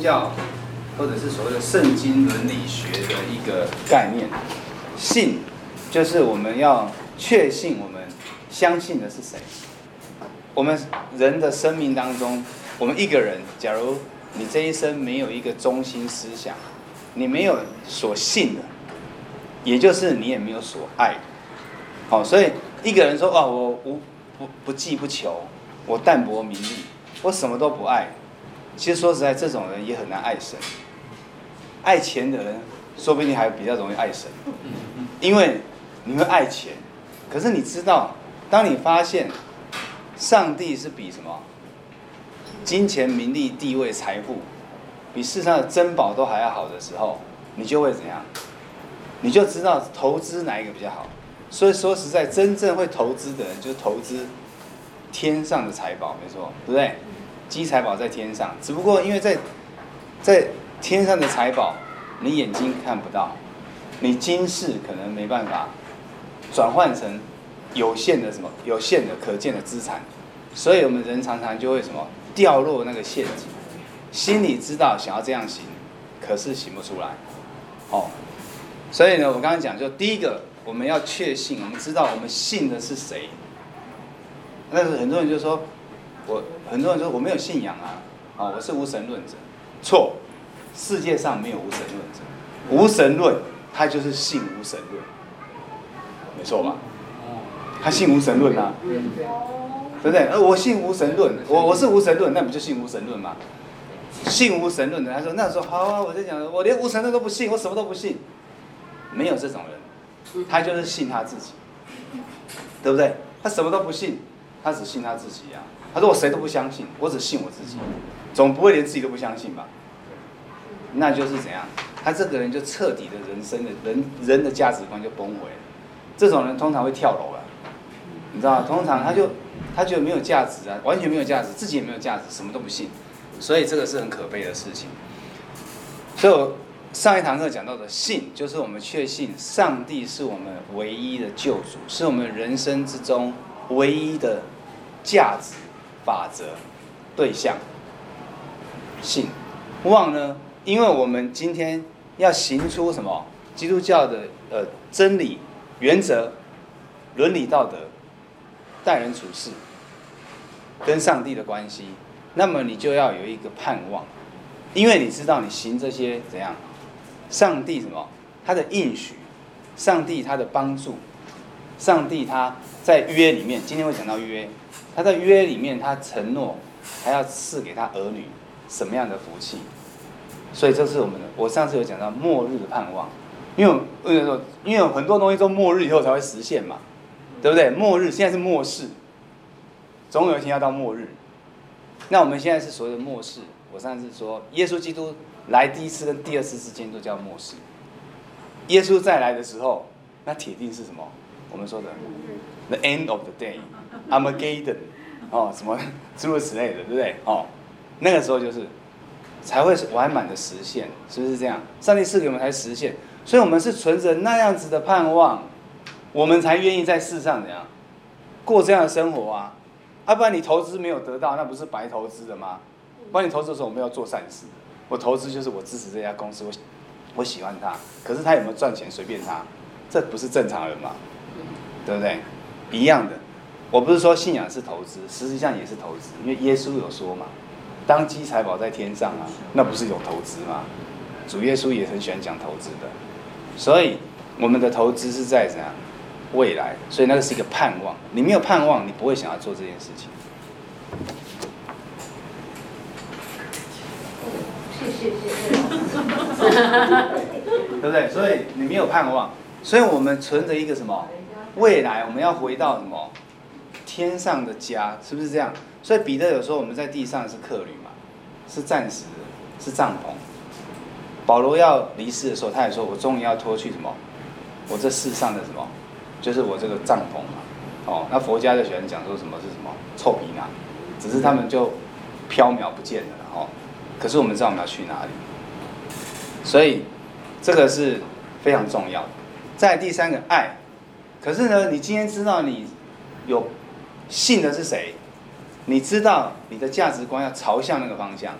教或者是所谓的圣经伦理学的一个概念。信就是我们要确信我们相信的是谁。我们人的生命当中，我们一个人，假如你这一生没有一个中心思想，你没有所信的，也就是你也没有所爱。好，所以一个人说：“哦，我无不不计不求，我淡泊名利，我什么都不爱。”其实说实在，这种人也很难爱神。爱钱的人，说不定还比较容易爱神，因为你会爱钱。可是你知道，当你发现上帝是比什么金钱、名利、地位、财富，比世上的珍宝都还要好的时候，你就会怎样？你就知道投资哪一个比较好。所以说实在，真正会投资的人，就是投资天上的财宝，没错，对不对？积财宝在天上，只不过因为在在天上的财宝，你眼睛看不到，你今世可能没办法转换成有限的什么有限的可见的资产，所以我们人常常就会什么掉落那个陷阱，心里知道想要这样行，可是行不出来，哦，所以呢，我刚刚讲就第一个。我们要确信，我们知道我们信的是谁。但是很多人就说，我很多人说我没有信仰啊，啊，我是无神论者。错，世界上没有无神论者，无神论他就是信无神论，没错吧？他信无神论啊，对不对？而我信无神论，我我是无神论，那不就信无神论吗？信无神论的，他说那时候好啊，我在讲，我连无神论都不信，我什么都不信，没有这种人。他就是信他自己，对不对？他什么都不信，他只信他自己呀、啊。他说我谁都不相信，我只信我自己，总不会连自己都不相信吧？那就是怎样？他这个人就彻底的人生的人人的价值观就崩毁了。这种人通常会跳楼了，你知道吗？通常他就他觉得没有价值啊，完全没有价值，自己也没有价值，什么都不信，所以这个是很可悲的事情。所以我。上一堂课讲到的信，就是我们确信上帝是我们唯一的救主，是我们人生之中唯一的价值、法则、对象。信，望呢？因为我们今天要行出什么？基督教的呃真理、原则、伦理道德、待人处事，跟上帝的关系，那么你就要有一个盼望，因为你知道你行这些怎样。上帝什么？他的应许，上帝他的帮助，上帝他在约里面，今天会讲到约，他在约里面，他承诺还要赐给他儿女什么样的福气？所以这是我们的，我上次有讲到末日的盼望，因为为什么？因为很多东西都末日以后才会实现嘛，对不对？末日现在是末世，总有一天要到末日，那我们现在是所谓的末世。我上次说，耶稣基督。来第一次跟第二次之间都叫末世。耶稣再来的时候，那铁定是什么？我们说的 the end of the day，Armageddon，哦，什么 诸如此类的，对不对？哦，那个时候就是才会完满的实现，是不是这样？上帝赐给我们才实现，所以我们是存着那样子的盼望，我们才愿意在世上怎样过这样的生活啊？要不然你投资没有得到，那不是白投资的吗？不然你投资的时候，我们要做善事。我投资就是我支持这家公司，我我喜欢他，可是他有没有赚钱随便他，这不是正常人吗？对不对？一样的，我不是说信仰是投资，实际上也是投资，因为耶稣有说嘛，当积财宝在天上啊，那不是有投资吗？主耶稣也很喜欢讲投资的，所以我们的投资是在怎样未来，所以那个是一个盼望，你没有盼望，你不会想要做这件事情。对不对？所以你没有盼望，所以我们存着一个什么？未来我们要回到什么？天上的家，是不是这样？所以彼得有时候我们在地上是客旅嘛，是暂时，是帐篷。保罗要离世的时候，他也说：“我终于要脱去什么？我这世上的什么？就是我这个帐篷嘛。”哦，那佛家就喜欢讲说什么是什么臭皮囊，只是他们就飘渺不见了哦。可是我们知道我们要去哪里，所以这个是非常重要的。在第三个爱，可是呢，你今天知道你有信的是谁，你知道你的价值观要朝向那个方向，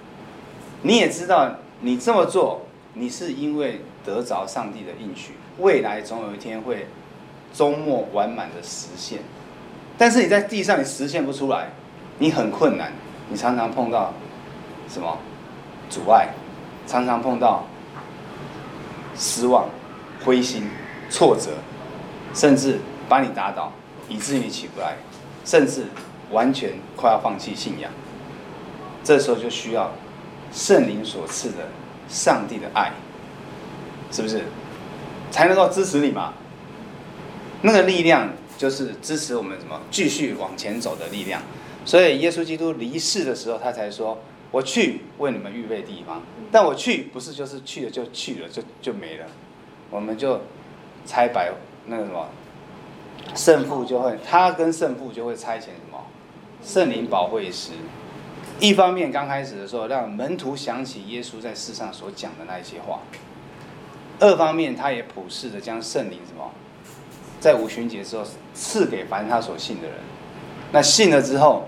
你也知道你这么做，你是因为得着上帝的应许，未来总有一天会终末完满的实现。但是你在地上你实现不出来，你很困难，你常常碰到什么阻碍，常常碰到失望、灰心、挫折，甚至把你打倒，以至于你起不来，甚至完全快要放弃信仰。这时候就需要圣灵所赐的上帝的爱，是不是？才能够支持你嘛？那个力量就是支持我们什么继续往前走的力量。所以耶稣基督离世的时候，他才说：“我去为你们预备地方。”但我去不是就是去了就去了就就没了，我们就拆白那个什么圣父就会，他跟圣父就会差遣什么圣灵保惠师。一方面刚开始的时候，让门徒想起耶稣在世上所讲的那一些话；二方面，他也普世的将圣灵什么，在五旬节之后赐给凡他所信的人。那信了之后，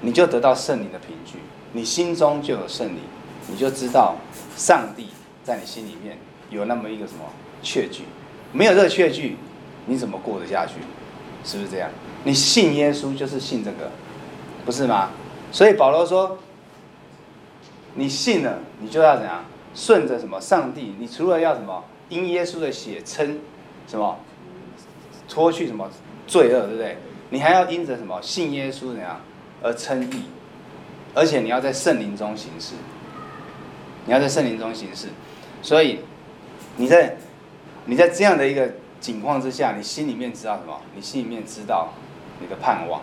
你就得到圣灵的凭据，你心中就有圣灵，你就知道上帝在你心里面有那么一个什么确据。没有热血剧，你怎么过得下去？是不是这样？你信耶稣就是信这个，不是吗？所以保罗说：“你信了，你就要怎样？顺着什么？上帝，你除了要什么？因耶稣的血称什么？脱去什么罪恶，对不对？你还要因着什么？信耶稣怎样而称义？而且你要在圣灵中行事。你要在圣灵中行事。所以你在你在这样的一个境况之下，你心里面知道什么？你心里面知道你的盼望。”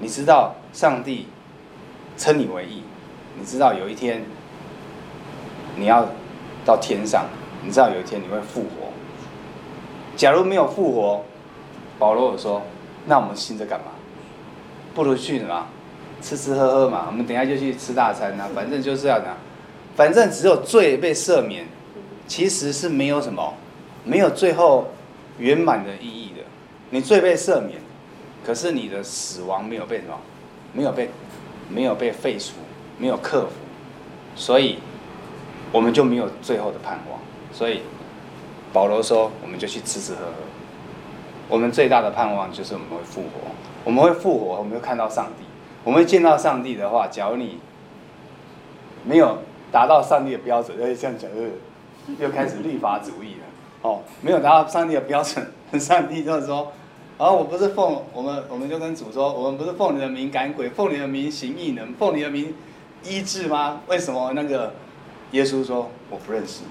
你知道上帝称你为义，你知道有一天你要到天上，你知道有一天你会复活。假如没有复活，保罗有说，那我们信着干嘛？不如去什么？吃吃喝喝嘛。我们等下就去吃大餐呐，反正就是要这样。反正只有罪被赦免，其实是没有什么，没有最后圆满的意义的。你罪被赦免。可是你的死亡没有被什么，没有被，没有被废除，没有克服，所以我们就没有最后的盼望。所以保罗说，我们就去吃吃喝喝。我们最大的盼望就是我们会复活，我们会复活，我们会看到上帝。我们会见到上帝的话，假如你没有达到上帝的标准，哎，这样讲又又开始律法主义了。哦，没有达到上帝的标准，上帝就是说。然后我不是奉我们，我们就跟主说，我们不是奉你的名赶鬼，奉你的名行异能，奉你的名医治吗？为什么那个耶稣说我不认识你？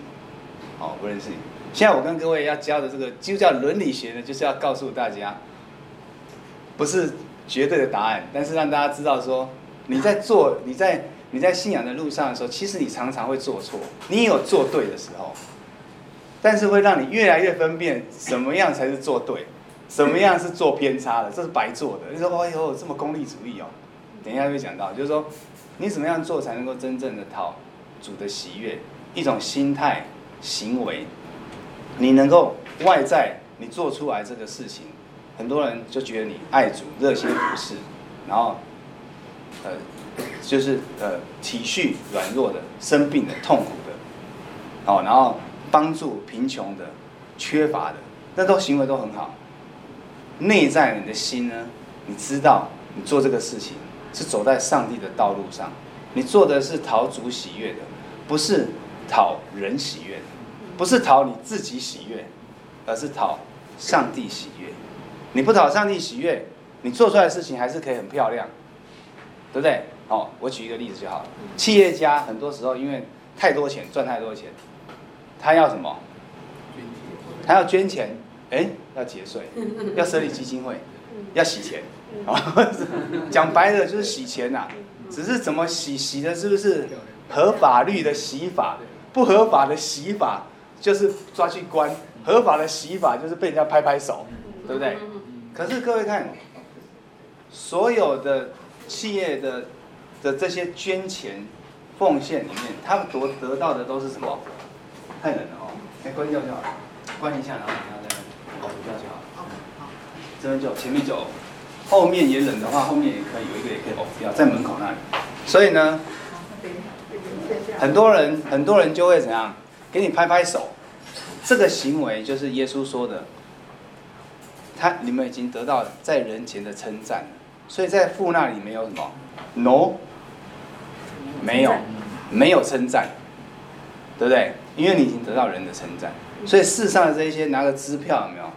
哦，不认识你。现在我跟各位要教的这个基督教伦理学呢，就是要告诉大家，不是绝对的答案，但是让大家知道说，你在做，你在你在信仰的路上的时候，其实你常常会做错，你也有做对的时候，但是会让你越来越分辨什么样才是做对。什么样是做偏差的？这是白做的。你说，哎呦，这么功利主义哦。等一下会讲到，就是说，你怎么样做才能够真正的讨主的喜悦？一种心态、行为，你能够外在你做出来这个事情，很多人就觉得你爱主、热心服侍，然后，呃，就是呃体恤软弱的、生病的、痛苦的，哦，然后帮助贫穷的、缺乏的，那都行为都很好。内在你的心呢？你知道你做这个事情是走在上帝的道路上，你做的是讨主喜悦的，不是讨人喜悦的，不是讨你自己喜悦，而是讨上帝喜悦。你不讨上帝喜悦，你做出来的事情还是可以很漂亮，对不对？哦，我举一个例子就好了。企业家很多时候因为太多钱，赚太多钱，他要什么？他要捐钱。哎，要节税，要设立基金会，要洗钱，啊，讲白了就是洗钱呐，只是怎么洗，洗的是不是合法律的洗法？不合法的洗法就是抓去关，合法的洗法就是被人家拍拍手，对不对？可是各位看，所有的企业的的这些捐钱奉献里面，他们得得到的都是什么？太冷了哦，哎，关掉就好了，关一下，然后。哦，不要就好。好，这边就前面就，后面也冷的话，后面也可以有一个也可以哦，不要在门口那里。所以呢，很多人很多人就会怎样，给你拍拍手，这个行为就是耶稣说的，他你们已经得到在人前的称赞，所以在父那里没有什么，no，没有，没有称赞，对不对？因为你已经得到人的称赞，所以世上的这一些拿个支票有没有，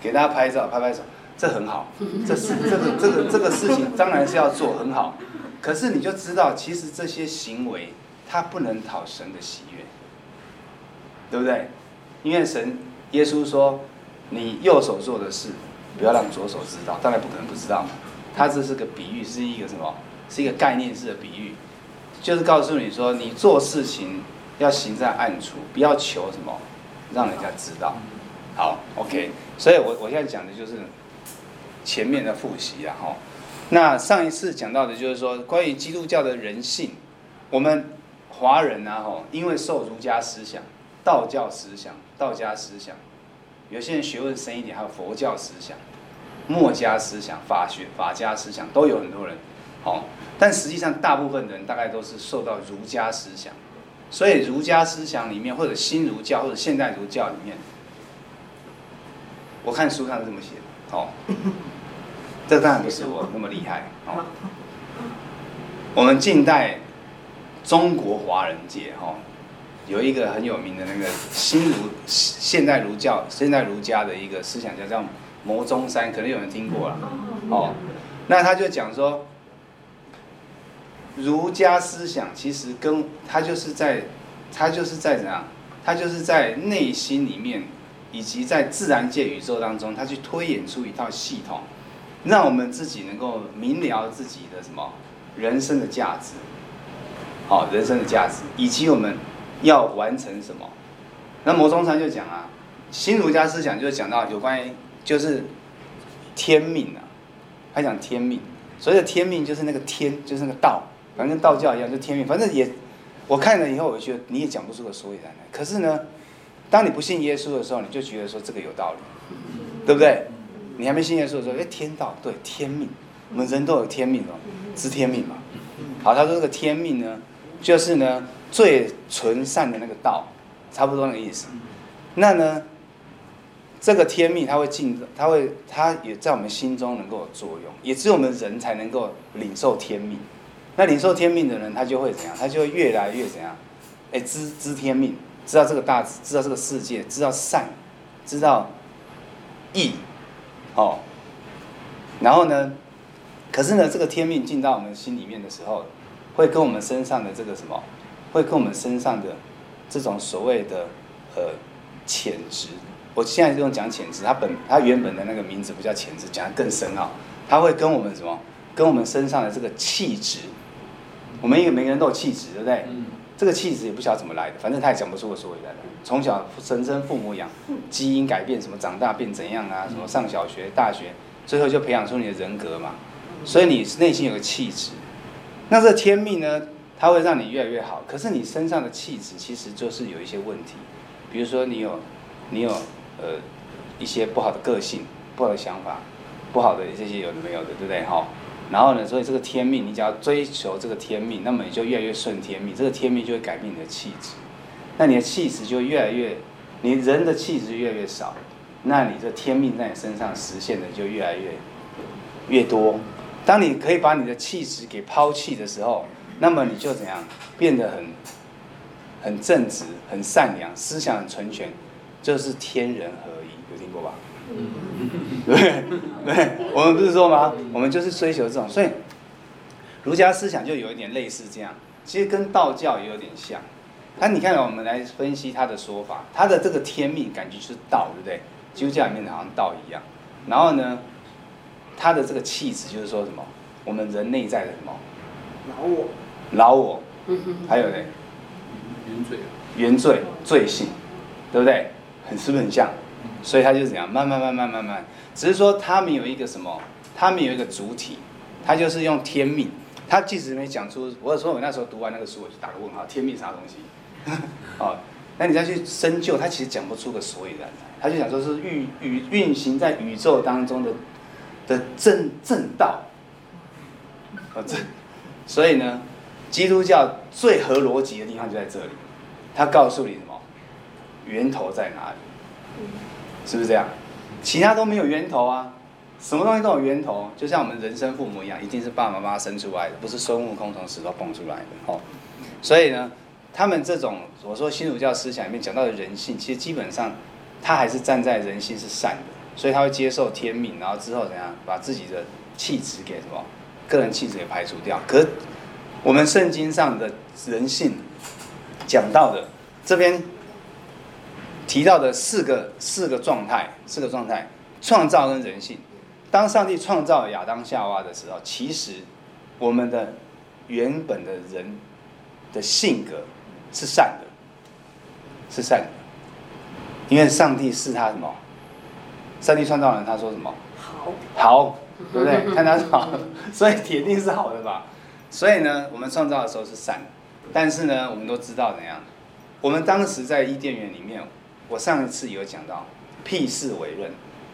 给大家拍照拍拍手，这很好，这是这个这个这个事情当然是要做很好，可是你就知道其实这些行为它不能讨神的喜悦，对不对？因为神耶稣说，你右手做的事不要让左手知道，当然不可能不知道嘛，他这是个比喻，是一个什么？是一个概念式的比喻，就是告诉你说你做事情。要行在暗处，不要求什么，让人家知道。好，OK。所以我我现在讲的就是前面的复习啊，哈。那上一次讲到的就是说，关于基督教的人性，我们华人啊，哈，因为受儒家思想、道教思想、道家思想，有些人学问深一点，还有佛教思想、墨家思想、法学、法家思想，都有很多人。好，但实际上大部分人大概都是受到儒家思想。所以儒家思想里面，或者新儒教，或者现代儒教里面，我看书上是这么写的，哦，这当然不是我那么厉害，哦，我们近代中国华人界，哈，有一个很有名的那个新儒现代儒教、现代儒家的一个思想家叫牟中山，可能有人听过了，哦，那他就讲说。儒家思想其实跟他就是在，他就是在怎样，他就是在内心里面，以及在自然界宇宙当中，他去推演出一套系统，让我们自己能够明了自己的什么人生的价值，好，人生的价值，以及我们要完成什么。那牟宗禅就讲啊，新儒家思想就讲到有关于就是天命啊，他讲天命，所谓的天命就是那个天，就是那个道。反正道教一样，就天命。反正也，我看了以后，我觉得你也讲不出个所以然来。可是呢，当你不信耶稣的时候，你就觉得说这个有道理，对不对？你还没信耶稣的时候，哎，天道对天命，我们人都有天命哦，知天命嘛。好，他说这个天命呢，就是呢最纯善的那个道，差不多那个意思。那呢，这个天命它会进，它会，它也在我们心中能够有作用，也只有我们人才能够领受天命。那领受天命的人，他就会怎样？他就会越来越怎样？哎，知知天命，知道这个大，知道这个世界，知道善，知道义，哦。然后呢，可是呢，这个天命进到我们心里面的时候，会跟我们身上的这个什么？会跟我们身上的这种所谓的呃潜质。我现在就用讲潜质，它本它原本的那个名字不叫潜质，讲得更深奥。它会跟我们什么？跟我们身上的这个气质。我们一个每个人都有气质，对不对？嗯、这个气质也不晓得怎么来的，反正他也讲不出个所以然来。从小神生父母养，基因改变，什么长大变怎样啊？什么上小学、大学，最后就培养出你的人格嘛。所以你内心有个气质，那这天命呢，它会让你越来越好。可是你身上的气质其实就是有一些问题，比如说你有，你有呃一些不好的个性、不好的想法、不好的这些有的没有的，对不对？哈。然后呢，所以这个天命，你只要追求这个天命，那么你就越来越顺天命，这个天命就会改变你的气质，那你的气质就越来越，你人的气质越来越少，那你这天命在你身上实现的就越来越越多。当你可以把你的气质给抛弃的时候，那么你就怎样变得很很正直、很善良，思想很纯全，就是天人合，对对，我们不是说吗？我们就是追求这种，所以儒家思想就有一点类似这样，其实跟道教也有点像。那你看，我们来分析他的说法，他的这个天命感觉就是道，对不对？基督教里面好像道一样。然后呢，他的这个气质就是说什么？我们人内在的什么？老我。老我。还有呢？原罪。原罪，罪性，对不对？很是不是很像？所以他就怎样，慢慢慢慢慢慢，只是说他们有一个什么，他们有一个主体，他就是用天命。他即使没讲出，我说我那时候读完那个书，我就打个问号，天命啥东西？哦，那你再去深究，他其实讲不出个所以然来。他就讲说是运宇运行在宇宙当中的的正正道，哦、正，所以呢，基督教最合逻辑的地方就在这里，他告诉你什么？源头在哪里？是不是这样？其他都没有源头啊，什么东西都有源头，就像我们人生父母一样，一定是爸爸妈妈生出来的，不是孙悟空从石头蹦出来的哦。所以呢，他们这种我说新儒教思想里面讲到的人性，其实基本上他还是站在人性是善的，所以他会接受天命，然后之后怎样把自己的气质给什么个人气质给排除掉。可我们圣经上的人性讲到的这边。提到的四个四个状态，四个状态，创造跟人性。当上帝创造亚当夏娃的时候，其实我们的原本的人的性格是善的，是善的。因为上帝是他什么？上帝创造人，他说什么？好，好，对不对？看他好，所以铁定是好的吧？所以呢，我们创造的时候是善的，但是呢，我们都知道怎样？我们当时在伊甸园里面。我上一次有讲到，辟世为刃，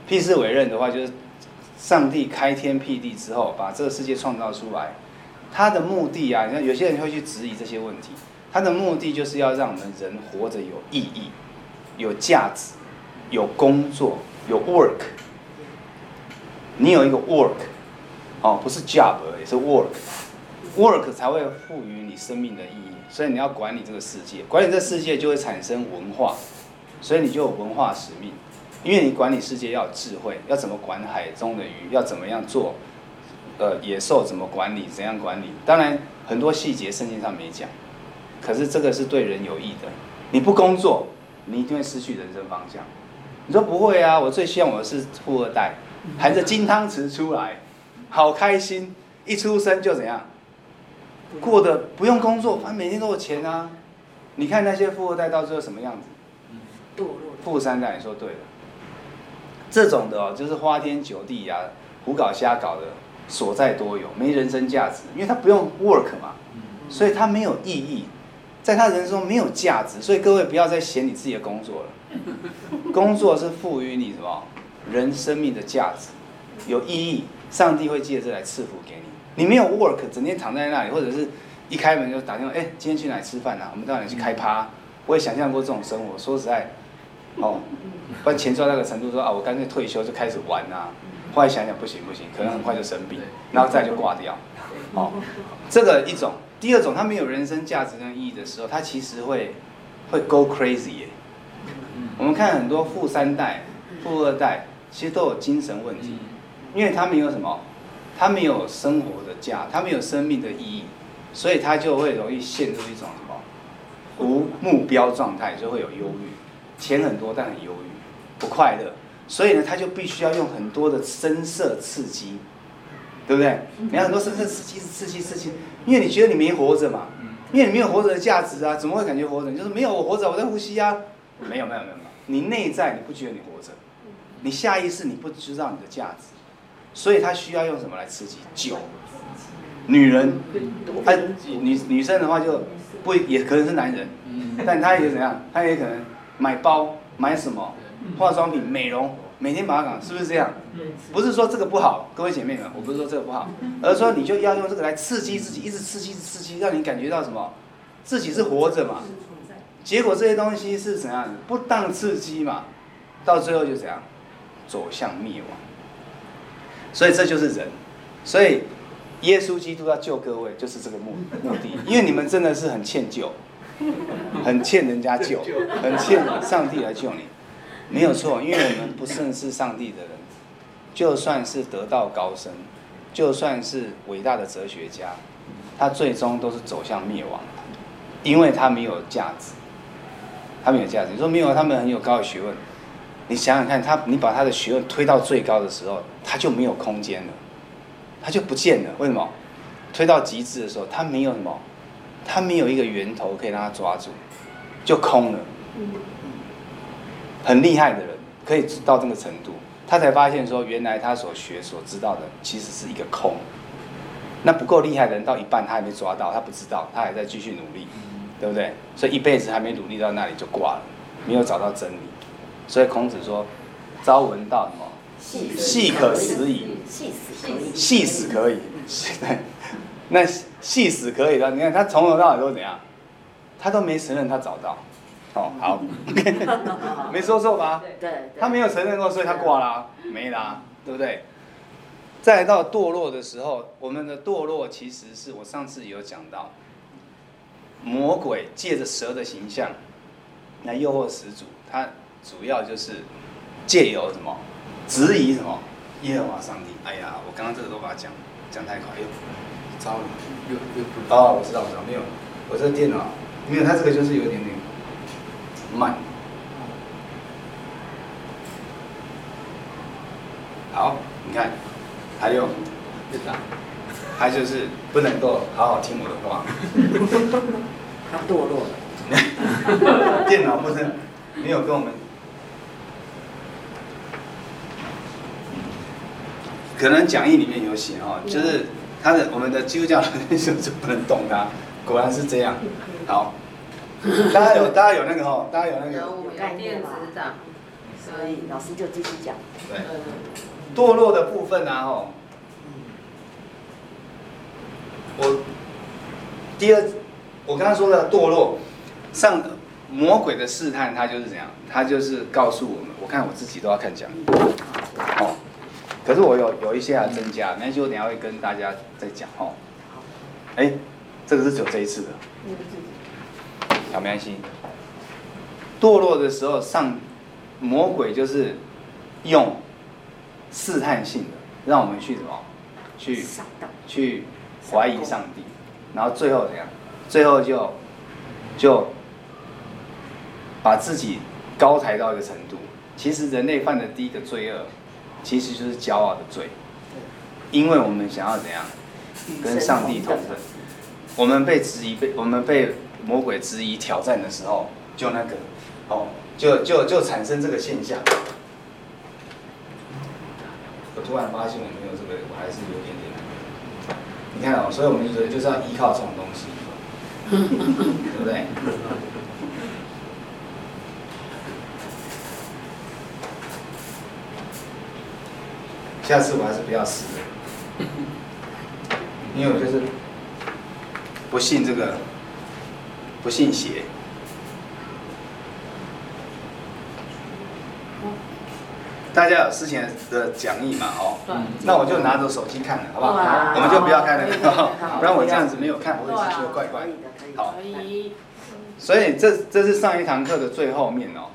辟世为刃的话，就是上帝开天辟地之后，把这个世界创造出来，他的目的啊，你看有些人会去质疑这些问题，他的目的就是要让我们人活着有意义、有价值、有工作、有 work。你有一个 work，哦，不是 job 而已，是 work，work 才会赋予你生命的意义。所以你要管理这个世界，管理这世界就会产生文化。所以你就有文化使命，因为你管理世界要有智慧，要怎么管海中的鱼，要怎么样做，呃，野兽怎么管理，怎样管理？当然很多细节圣经上没讲，可是这个是对人有益的。你不工作，你一定会失去人生方向。你说不会啊？我最希望我是富二代，含着金汤匙出来，好开心，一出生就怎样，过得不用工作，反正每天都有钱啊。你看那些富二代到最后什么样子？富三代，你说对了，这种的哦，就是花天酒地呀、啊，胡搞瞎搞的，所在多有，没人生价值，因为他不用 work 嘛，所以他没有意义，在他人生中没有价值，所以各位不要再嫌你自己的工作了，工作是赋予你什么人生命的价值，有意义，上帝会借这来赐福给你，你没有 work，整天躺在那里，或者是一开门就打电话，哎，今天去哪里吃饭啊？我们到哪里去开趴？我也想象过这种生活，说实在。哦，不然钱赚到那个程度说，说啊，我干脆退休就开始玩啊。后来想想不行不行，可能很快就生病，然后再就挂掉。哦，这个一种，第二种，他没有人生价值跟意义的时候，他其实会会 go crazy 耶。我们看很多富三代、富二代，其实都有精神问题，因为他没有什么，他没有生活的价，他没有生命的意义，所以他就会容易陷入一种什么无目标状态，就会有忧郁。钱很多，但很忧郁，不快乐，所以呢，他就必须要用很多的声色刺激，对不对？你看很多声色刺激，刺激刺激，因为你觉得你没活着嘛，因为你没有活着的价值啊，怎么会感觉活着？你就是没有我活着，我在呼吸啊，没有没有没有没有，你内在你不觉得你活着，你下意识你不知道你的价值，所以他需要用什么来刺激？酒，女人，哎，女女生的话就不也可能是男人，但他也怎样？他也可能。买包买什么化妆品美容，每天把它讲，是不是这样？不是说这个不好，各位姐妹们，我不是说这个不好，而是说你就要用这个来刺激自己，一直刺激，一直刺激，让你感觉到什么？自己是活着嘛。结果这些东西是怎样？不当刺激嘛，到最后就怎样？走向灭亡。所以这就是人。所以耶稣基督要救各位，就是这个目目的，因为你们真的是很欠救。很欠人家 救，很欠上帝来救你，没有错，因为我们不认识上帝的人，就算是得道高僧，就算是伟大的哲学家，他最终都是走向灭亡，因为他没有价值，他没有价值。你说没有，他们很有高的学问，你想想看，他你把他的学问推到最高的时候，他就没有空间了，他就不见了。为什么？推到极致的时候，他没有什么。他没有一个源头可以让他抓住，就空了。很厉害的人可以到这个程度，他才发现说，原来他所学所知道的其实是一个空。那不够厉害的人到一半他还没抓到，他不知道，他还在继续努力，对不对？所以一辈子还没努力到那里就挂了，没有找到真理。所以孔子说：“朝闻道什么？夕可死矣。夕死可以。夕死可以。对。”那戏死可以的，你看他从头到尾都怎样，他都没承认他找到。哦，好，没说错吧？对，他没有承认过，所以他挂啦，没啦，对不对？再到堕落的时候，我们的堕落其实是我上次有讲到，魔鬼借着蛇的形象来诱惑始祖，他主要就是借由什么质疑什么耶和华上帝。哎呀，我刚刚这个都把它讲讲太快，又糟了，又又不哦，我知道，我知道，没有，我这个电脑没有，它这个就是有一点点。慢，好，你看，还有，他就是不能够好好听我的话，他堕落了，电脑不能没有跟我们，可能讲义里面有写哦，就是他的我们的基督教的就不能动他，果然是这样，好。大家有，大家有那个哦，大家有那个有概念嘛？所以老师就继续讲。对，堕落的部分啊，吼，我第二，我刚刚说的堕落，上魔鬼的试探，他就是怎样？他就是告诉我们，我看我自己都要看讲义，哦，可是我有有一些要增加，那就我等下会跟大家再讲哦。哎，这个是只有这一次的。好，没关系。堕落的时候，上魔鬼就是用试探性的，让我们去什么？去去怀疑上帝，然后最后怎样？最后就就把自己高抬到一个程度。其实人类犯的第一个罪恶，其实就是骄傲的罪。因为我们想要怎样？跟上帝同等。我们被质疑，被我们被。魔鬼质疑挑战的时候，就那个，哦，就就就产生这个现象。我突然发现我没有这个，我还是有点点。你看哦，所以我们就觉得就是要依靠这种东西，对不对？下次我还是不要死了，因为我就是不信这个。不信邪，大家有事前的讲义嘛？哦，那我就拿着手机看了，好不好？我们就不要看了，不然我这样子没有看，我会觉得怪怪的。好，所以这这是上一堂课的最后面哦。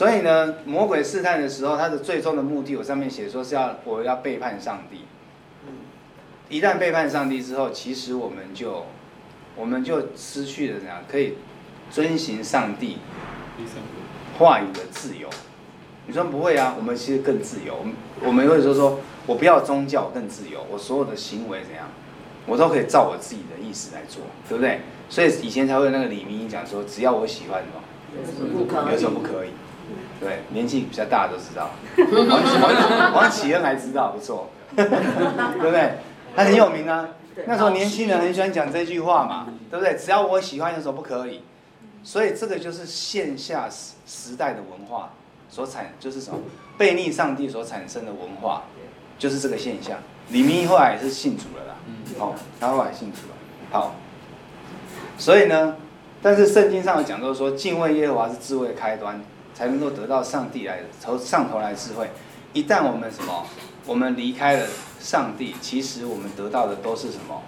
所以呢，魔鬼试探的时候，他的最终的目的，我上面写说是要我要背叛上帝。一旦背叛上帝之后，其实我们就。我们就失去了怎样可以遵行上帝话语的自由？你说不会啊？我们其实更自由。我们我们会说说，我不要宗教更自由，我所有的行为怎样，我都可以照我自己的意思来做，对不对？所以以前才会那个李明讲说，只要我喜欢什么，有什么不可以？对，年纪比较大的都知道，王王王启恩还知道，不错，对不对？他很有名啊。那时候年轻人很喜欢讲这句话嘛，对不对？只要我喜欢，有什么不可以？所以这个就是线下时时代的文化所产，就是什么背逆上帝所产生的文化，就是这个现象。李明后来也是信主了啦，哦，他后来信主了。好，所以呢，但是圣经上有讲到说，敬畏耶和华是智慧的开端，才能够得到上帝来的从上头来智慧。一旦我们什么，我们离开了。上帝，其实我们得到的都是什么？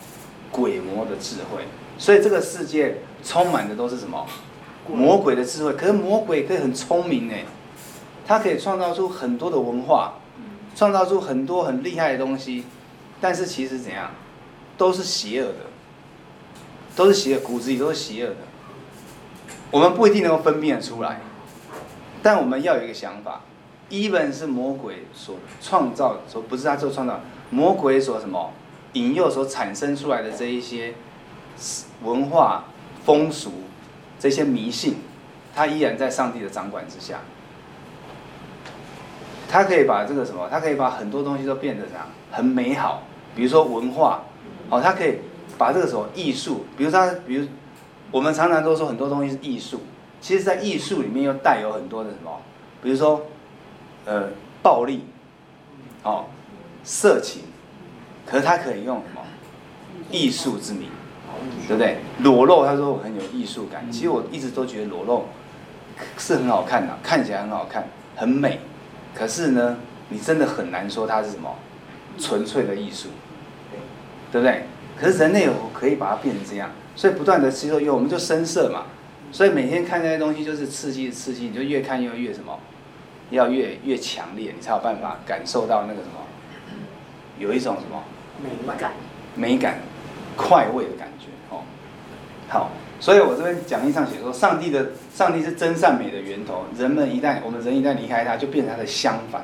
鬼魔的智慧。所以这个世界充满的都是什么？魔鬼的智慧。可是魔鬼可以很聪明呢，他可以创造出很多的文化，创造出很多很厉害的东西。但是其实怎样，都是邪恶的，都是邪恶，骨子里都是邪恶的。我们不一定能够分辨得出来，但我们要有一个想法，even 是魔鬼所创造，所不是他做创造。魔鬼所什么引诱所产生出来的这一些文化风俗，这些迷信，他依然在上帝的掌管之下。他可以把这个什么，他可以把很多东西都变得这样很美好，比如说文化，哦，他可以把这个什么艺术，比如他，比如我们常常都说很多东西是艺术，其实，在艺术里面又带有很多的什么，比如说，呃，暴力，哦。色情，可是他可以用什么？艺术之名，对不对？裸露，他说我很有艺术感。其实我一直都觉得裸露是很好看的，看起来很好看，很美。可是呢，你真的很难说它是什么纯粹的艺术，对不对？可是人类可以把它变成这样，所以不断的吸收，因为我们就深色嘛，所以每天看这些东西就是刺激刺激，你就越看越越什么，要越越强烈，你才有办法感受到那个什么，有一种什么美感，美感，快慰的感觉哦。好，所以我这边讲义上写说，上帝的上帝是真善美的源头，人们一旦我们人一旦离开他，就变成他的相反。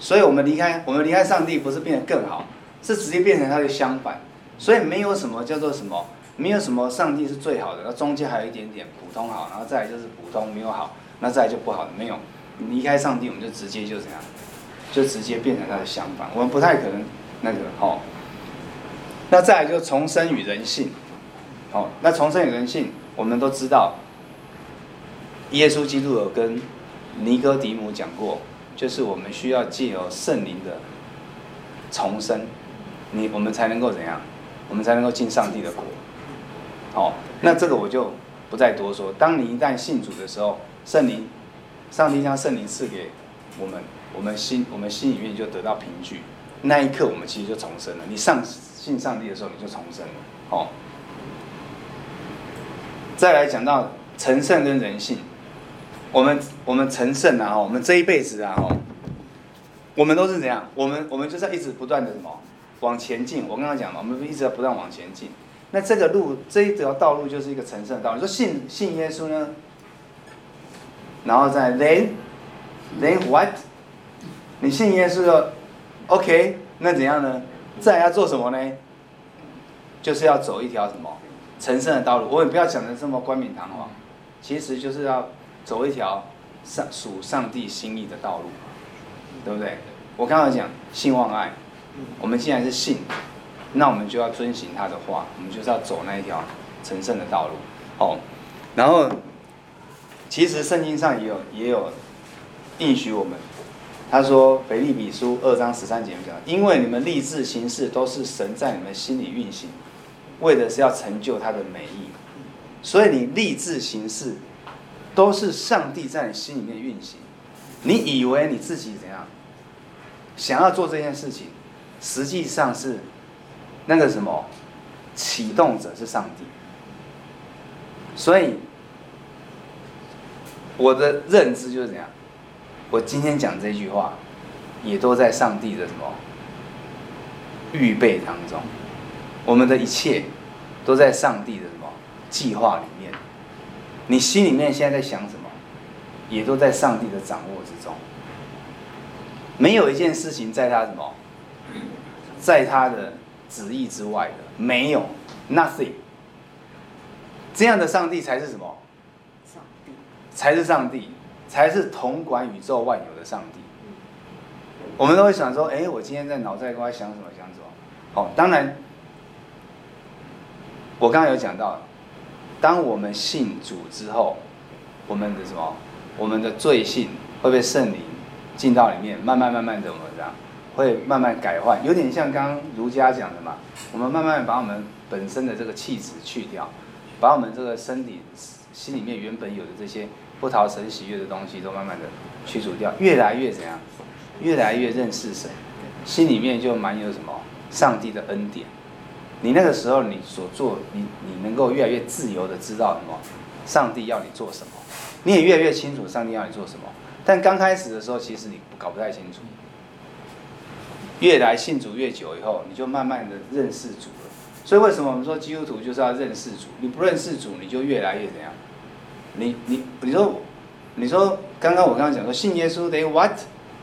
所以我们离开我们离开上帝，不是变得更好，是直接变成他的相反。所以没有什么叫做什么，没有什么上帝是最好的，那中间还有一点点普通好，然后再来就是普通没有好，那再来就不好的没有。离开上帝，我们就直接就这样，就直接变成他的相反。我们不太可能那个哦。那再来就重生与人性，哦，那重生与人性，我们都知道，耶稣基督有跟尼哥底母讲过，就是我们需要借由圣灵的重生，你我们才能够怎样？我们才能够进上帝的国。好，那这个我就不再多说。当你一旦信主的时候，圣灵，上帝将圣灵赐给我们，我们心我们心里面就得到凭据。那一刻，我们其实就重生了。你上信上帝的时候，你就重生了。好，再来讲到成圣跟人性，我们我们成圣啊，我们这一辈子啊，我们都是怎样？我们我们就是要一直不断的什么？往前进，我刚刚讲了，我们一直在不断往前进。那这个路，这一条道路就是一个成圣的道路。说信信耶稣呢，然后再 then then what？你信耶稣了，OK？那怎样呢？再要做什么呢？就是要走一条什么成圣的道路。我也不要讲的这么冠冕堂皇，其实就是要走一条上属上帝心意的道路，对不对？我刚刚讲信望爱。我们既然是信，那我们就要遵行他的话，我们就是要走那一条成圣的道路。哦，然后其实圣经上也有也有应许我们，他说腓立比书二章十三节讲，因为你们立志行事都是神在你们心里运行，为的是要成就他的美意。所以你立志行事，都是上帝在你心里面运行。你以为你自己怎样想要做这件事情？实际上是那个什么启动者是上帝，所以我的认知就是怎样。我今天讲这句话，也都在上帝的什么预备当中。我们的一切都在上帝的什么计划里面。你心里面现在在想什么，也都在上帝的掌握之中。没有一件事情在他什么。在他的旨意之外的，没有，nothing。这样的上帝才是什么？上帝才是上帝，才是统管宇宙万有的上帝。我们都会想说，哎，我今天在脑袋瓜想什么想什么？好，当然，我刚刚有讲到，当我们信主之后，我们的什么？我们的罪性会被圣灵进到里面，慢慢慢慢的，我们这样。会慢慢改换，有点像刚刚儒家讲的嘛。我们慢慢把我们本身的这个气质去掉，把我们这个身体心里面原本有的这些不讨神喜悦的东西都慢慢的去除掉，越来越怎样？越来越认识神，心里面就满有什么上帝的恩典。你那个时候你所做，你你能够越来越自由的知道什么？上帝要你做什么？你也越来越清楚上帝要你做什么。但刚开始的时候，其实你搞不太清楚。越来信主越久以后，你就慢慢的认识主了。所以为什么我们说基督徒就是要认识主？你不认识主，你就越来越怎样？你你你说，你说刚刚我刚刚讲说信耶稣等于 what？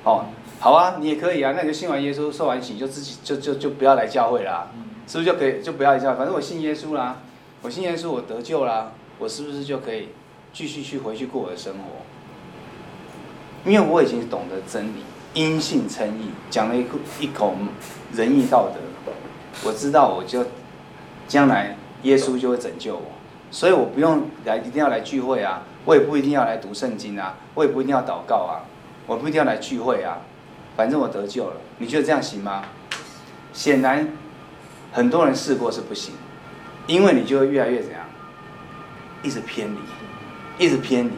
哦，好啊，你也可以啊，那你就信完耶稣受完洗就自己就就就不要来教会啦，是不是就可以就不要来教？反正我信耶稣啦，我信耶稣我得救啦，我是不是就可以继续去回去过我的生活？因为我已经懂得真理。因信称义，讲了一口一口仁义道德，我知道我就将来耶稣就会拯救我，所以我不用来一定要来聚会啊，我也不一定要来读圣经啊，我也不一定要祷告啊，我不一定要来聚会啊，反正我得救了，你觉得这样行吗？显然很多人试过是不行，因为你就会越来越怎样，一直偏离，一直偏离，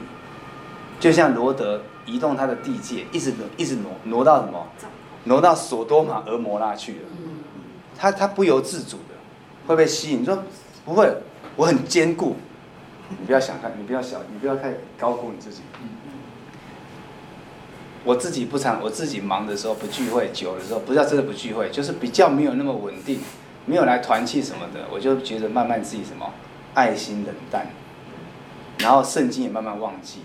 就像罗德移动他的地界，一直挪，一直挪，挪到什么？挪到索多玛、俄摩拉去了。他他不由自主的会被吸引。你说不会，我很坚固。你不要想看，你不要想，你不要太高估你自己。我自己不常，我自己忙的时候不聚会，久的时候不是要真的不聚会，就是比较没有那么稳定，没有来团契什么的，我就觉得慢慢自己什么爱心冷淡，然后圣经也慢慢忘记，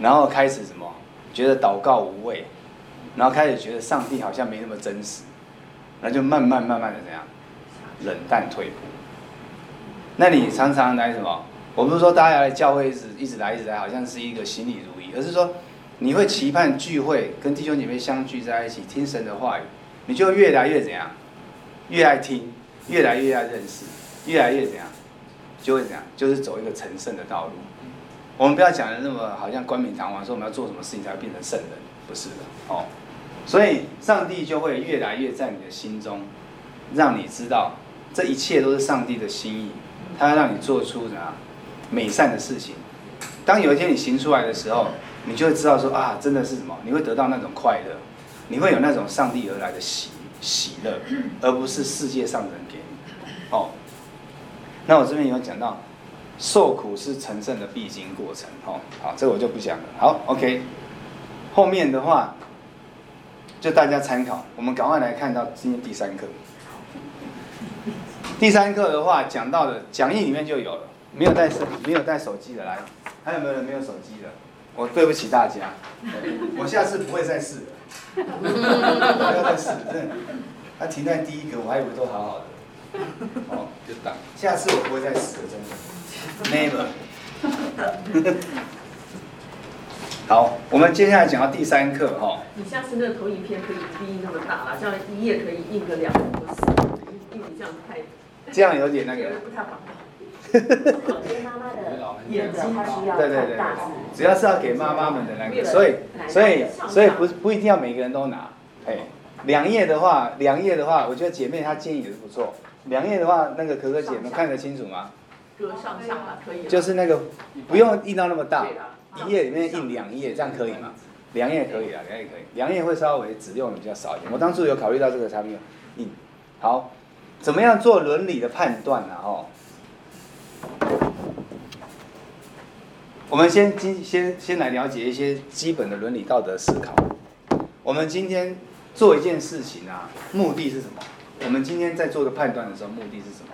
然后开始什么觉得祷告无味，然后开始觉得上帝好像没那么真实，然后就慢慢慢慢的怎样冷淡退步。那你常常来什么？我不是说大家来教会一直一直来一直来，好像是一个行礼如仪，而是说。你会期盼聚会，跟弟兄姐妹相聚在一起听神的话语，你就越来越怎样？越爱听，越来越爱认识，越来越怎样？就会怎样？就是走一个成圣的道路。我们不要讲的那么好像冠冕堂皇，说我们要做什么事情才会变成圣人，不是的哦。所以上帝就会越来越在你的心中，让你知道这一切都是上帝的心意，他要让你做出什么美善的事情。当有一天你行出来的时候。你就会知道说啊，真的是什么？你会得到那种快乐，你会有那种上帝而来的喜喜乐，而不是世界上的人给你。哦，那我这边有讲到，受苦是成圣的必经过程。哦，好，这我就不讲了。好，OK，后面的话就大家参考。我们赶快来看到今天第三课。第三课的话讲到的讲义里面就有了，没有带手没有带手机的来，还有没有人没有手机的？我对不起大家，我下次不会再试了，不要再试了，真的。他停在第一个，我还以为都好好的，哦，就当下次我不会再试了，真的，never。好，我们接下来讲到第三课哈。你下次那个投影片可以不印那么大了，这样一页可以印个两个或四个，因为你这样太，这样有点那个。不太好。给妈妈的眼睛，他需要对对对。主要是要给妈妈们的那个，所以所以所以不不一定要每个人都拿。哎，两页的话，两页的话，我觉得姐妹她建议也是不错。两页的话，那个可可姐们看得清楚吗？隔上下可以。就是那个不用印到那么大，一页里面印两页，这样可以吗？两页可以啊，两页可以。两页会稍微只用的比较少一点。我当初有考虑到这个产品，印好，怎么样做伦理的判断呢？哦。我们先今先先来了解一些基本的伦理道德思考。我们今天做一件事情啊，目的是什么？我们今天在做个判断的时候，目的是什么？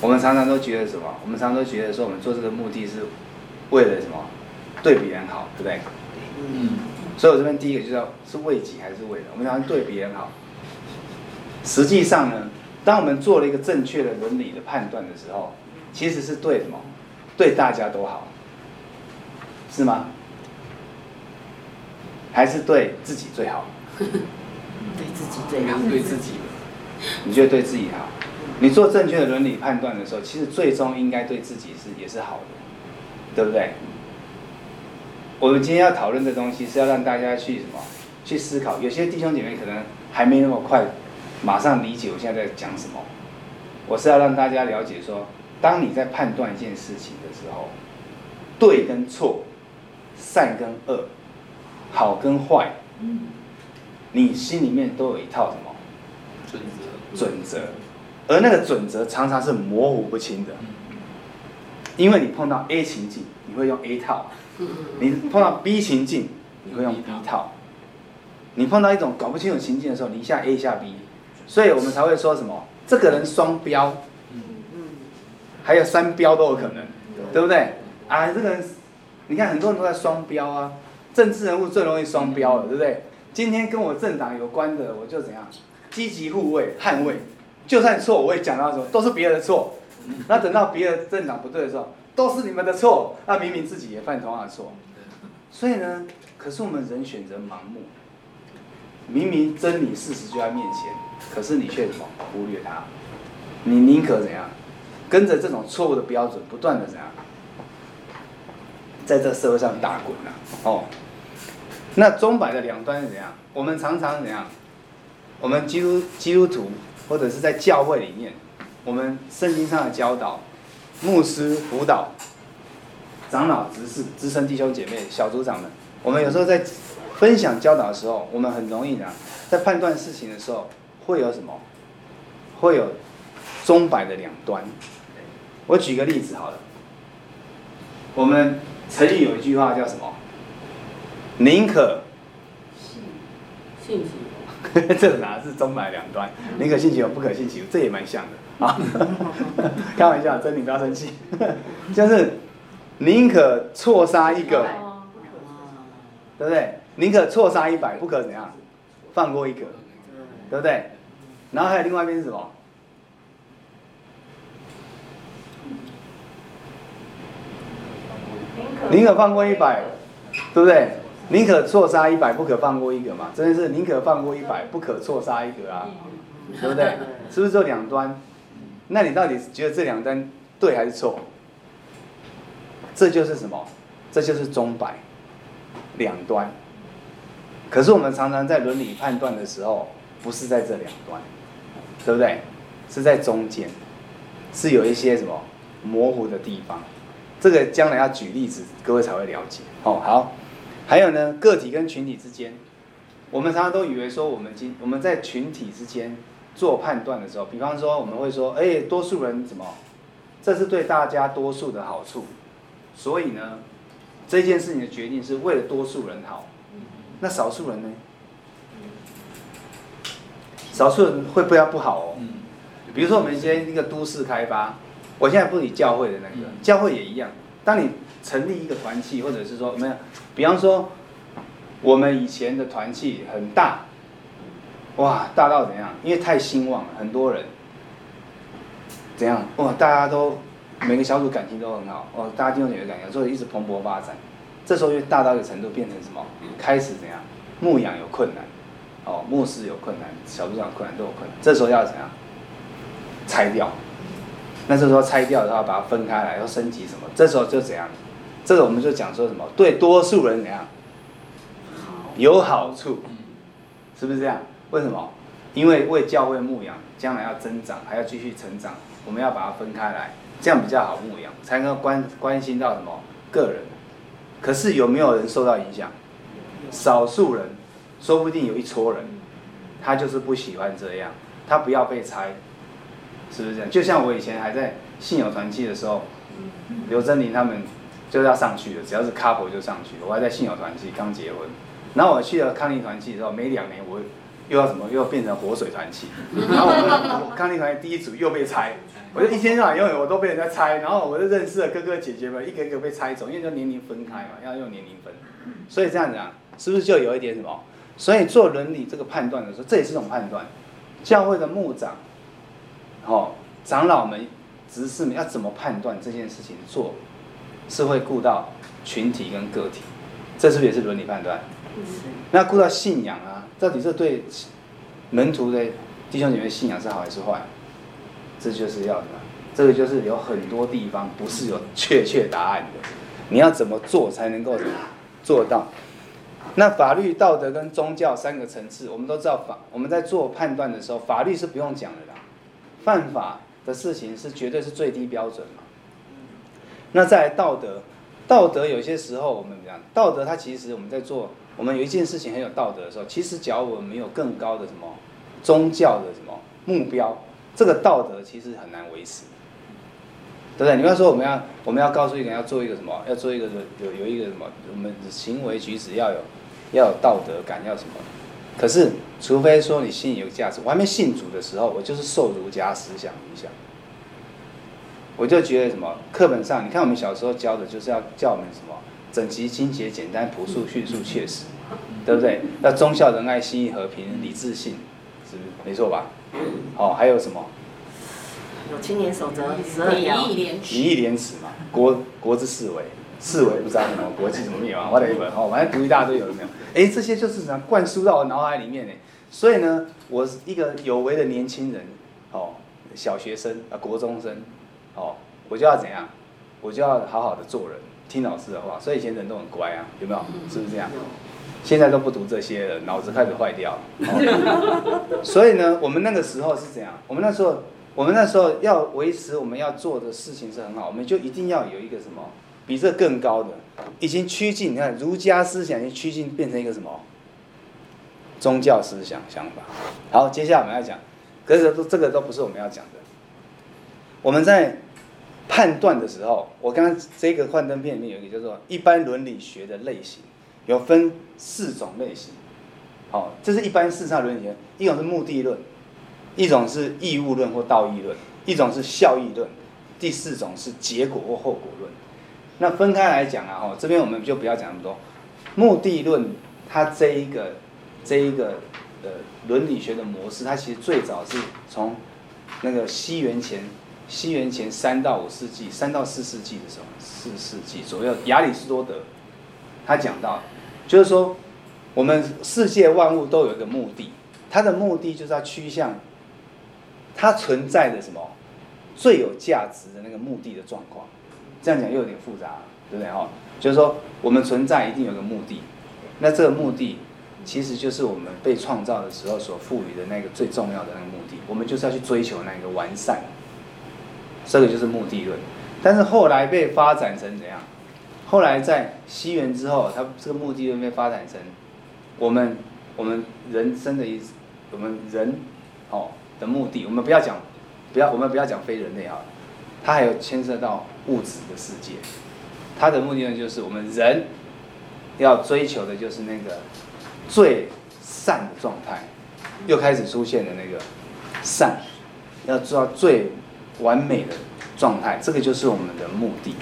我们常常都觉得什么？我们常常都觉得说，我们做这个目的是为了什么？对别人好，对不对？嗯。所以我这边第一个就叫是为己还是为人？我们常常对别人好。实际上呢？当我们做了一个正确的伦理的判断的时候，其实是对什么？对大家都好，是吗？还是对自己最好？对自己最好。对自己，你觉得对自己好？你做正确的伦理判断的时候，其实最终应该对自己是也是好的，对不对？我们今天要讨论的东西是要让大家去什么？去思考。有些弟兄姐妹可能还没那么快。马上理解我现在在讲什么，我是要让大家了解说，当你在判断一件事情的时候，对跟错，善跟恶，好跟坏，你心里面都有一套什么准则？准则，而那个准则常常是模糊不清的，因为你碰到 A 情境，你会用 A 套；你碰到 B 情境，你会用 B 套；你碰到一种搞不清楚情境的时候，你一下 A 一下 B。所以我们才会说什么，这个人双标，还有三标都有可能，对。不对？啊，这个人，你看很多人都在双标啊，政治人物最容易双标了，对不对？今天跟我政党有关的，我就怎样，积极护卫、捍卫，就算错，我也讲到说都是别人的错。那等到别的政党不对的时候，都是你们的错，那明明自己也犯同样的错。所以呢，可是我们人选择盲目，明明真理事实就在面前。可是你却什么忽略它？你宁可怎样？跟着这种错误的标准不断的怎样？在这社会上打滚啊！哦，那钟摆的两端是怎样？我们常常怎样？我们基督基督徒或者是在教会里面，我们圣经上的教导，牧师辅导，长老执事资深弟兄姐妹小组长们，我们有时候在分享教导的时候，我们很容易呢，在判断事情的时候会有什么？会有钟摆的两端。我举个例子好了，我们成语有一句话叫什么？宁可信信其，这哪是钟摆两端？宁可信其有，不可信其无，这也蛮像的啊。开玩笑，真你不要生气，就是宁可错杀一个，对不对？宁可错杀一百，不可怎样，放过一个，对不对？然后还有另外一边是什么？宁可放过一百，对不对？宁可错杀一百，不可放过一个嘛，真的是宁可放过一百，不可错杀一个啊，对不对？是不是这两端？那你到底觉得这两端对还是错？这就是什么？这就是钟摆，两端。可是我们常常在伦理判断的时候，不是在这两端，对不对？是在中间，是有一些什么模糊的地方。这个将来要举例子，各位才会了解。哦，好，还有呢，个体跟群体之间，我们常常都以为说，我们今我们在群体之间做判断的时候，比方说我们会说，哎，多数人怎么，这是对大家多数的好处，所以呢，这件事情的决定是为了多数人好，那少数人呢？少数人会不要不好哦？比如说我们今天一个都市开发。我现在不理教会的那个，教会也一样。当你成立一个团契，或者是说没有，比方说我们以前的团契很大，哇，大到怎样？因为太兴旺了，很多人，怎样？哇，大家都每个小组感情都很好，哦，大家弟兄姐妹感情，所以一直蓬勃发展。这时候就大到一个程度，变成什么？开始怎样？牧养有困难，哦，牧师有困难，小组长困难都有困难。这时候要怎样？拆掉。那这时候拆掉的话，把它分开来，要升级什么？这时候就怎样？这个我们就讲说什么？对多数人怎样？有好处，是不是这样？为什么？因为为教会牧养，将来要增长，还要继续成长，我们要把它分开来，这样比较好牧养，才能够关关心到什么个人。可是有没有人受到影响？少数人，说不定有一撮人，他就是不喜欢这样，他不要被拆。是不是这样？就像我以前还在信友团契的时候，刘真林他们就要上去了，只要是 couple 就上去了。我还在信友团契刚结婚，然后我去了康宁团契之后，没两年我又要什么，又要变成活水团契。然后我们康宁团契第一组又被拆，我就一天到晚因为我都被人家拆，然后我就认识了哥哥姐姐们，一个一个被拆走，因为就年龄分开嘛，要用年龄分。所以这样子啊，是不是就有一点什么？所以做伦理这个判断的时候，这也是种判断。教会的牧长。哦，长老们、执事们要怎么判断这件事情做，是会顾到群体跟个体，这是不是也是伦理判断？那顾到信仰啊，到底这对门徒的弟兄姐妹信仰是好还是坏？这就是要什么？这个就是有很多地方不是有确切答案的，你要怎么做才能够做到？那法律、道德跟宗教三个层次，我们都知道法，我们在做判断的时候，法律是不用讲的啦。犯法的事情是绝对是最低标准嘛？那在道德，道德有些时候我们讲道德，它其实我们在做，我们有一件事情很有道德的时候，其实只要我们没有更高的什么宗教的什么目标，这个道德其实很难维持，对不对？你不要说我们要我们要告诉一个人要做一个什么，要做一个有有一个什么，我们的行为举止要有要有道德感，要什么？可是，除非说你心里有价值，我还没信主的时候，我就是受儒家思想影响。我就觉得什么课本上，你看我们小时候教的，就是要教我们什么整齐、清洁、简单、朴素、迅速、切实，对不对？要忠孝仁爱、信义和平、理智信，是不是？没错吧？哦，还有什么？有青年守则十二条，礼义廉耻嘛，国国之四维。四维不知道什么国际什么灭亡，我的一本哦，反正读一大堆有没有？哎，这些就是怎样灌输到我脑海里面呢？所以呢，我是一个有为的年轻人，哦，小学生啊，国中生，哦，我就要怎样？我就要好好的做人，听老师的话，所以以前人都很乖啊，有没有？是不是这样？现在都不读这些了，脑子开始坏掉。哦、所以呢，我们那个时候是怎样？我们那时候，我们那时候要维持我们要做的事情是很好，我们就一定要有一个什么比这更高的，已经趋近，你看儒家思想已经趋近变成一个什么宗教思想想法。好，接下来我们要讲，可是都这个都不是我们要讲的。我们在判断的时候，我刚刚这个幻灯片里面有一个叫做一般伦理学的类型，有分四种类型。好，这是一般四大伦理学，一种是目的论，一种是义务论或道义论，一种是效益论，第四种是结果或后果论。那分开来讲啊，哦，这边我们就不要讲那么多。目的论它这一个这一个呃伦理学的模式，它其实最早是从那个西元前。西元前三到五世纪，三到四世纪的时候，四世纪左右，亚里士多德他讲到，就是说，我们世界万物都有一个目的，它的目的就是要趋向它存在的什么最有价值的那个目的的状况。这样讲又有点复杂，对不对哈？就是说，我们存在一定有个目的，那这个目的其实就是我们被创造的时候所赋予的那个最重要的那个目的，我们就是要去追求那个完善。这个就是目的论，但是后来被发展成怎样？后来在西元之后，它这个目的论被发展成我们我们人生的意思，我们人哦的目的。我们不要讲，不要我们不要讲非人类啊，它还有牵涉到物质的世界。它的目的呢，就是我们人要追求的就是那个最善的状态，又开始出现了那个善，要做到最。完美的状态，这个就是我们的目的。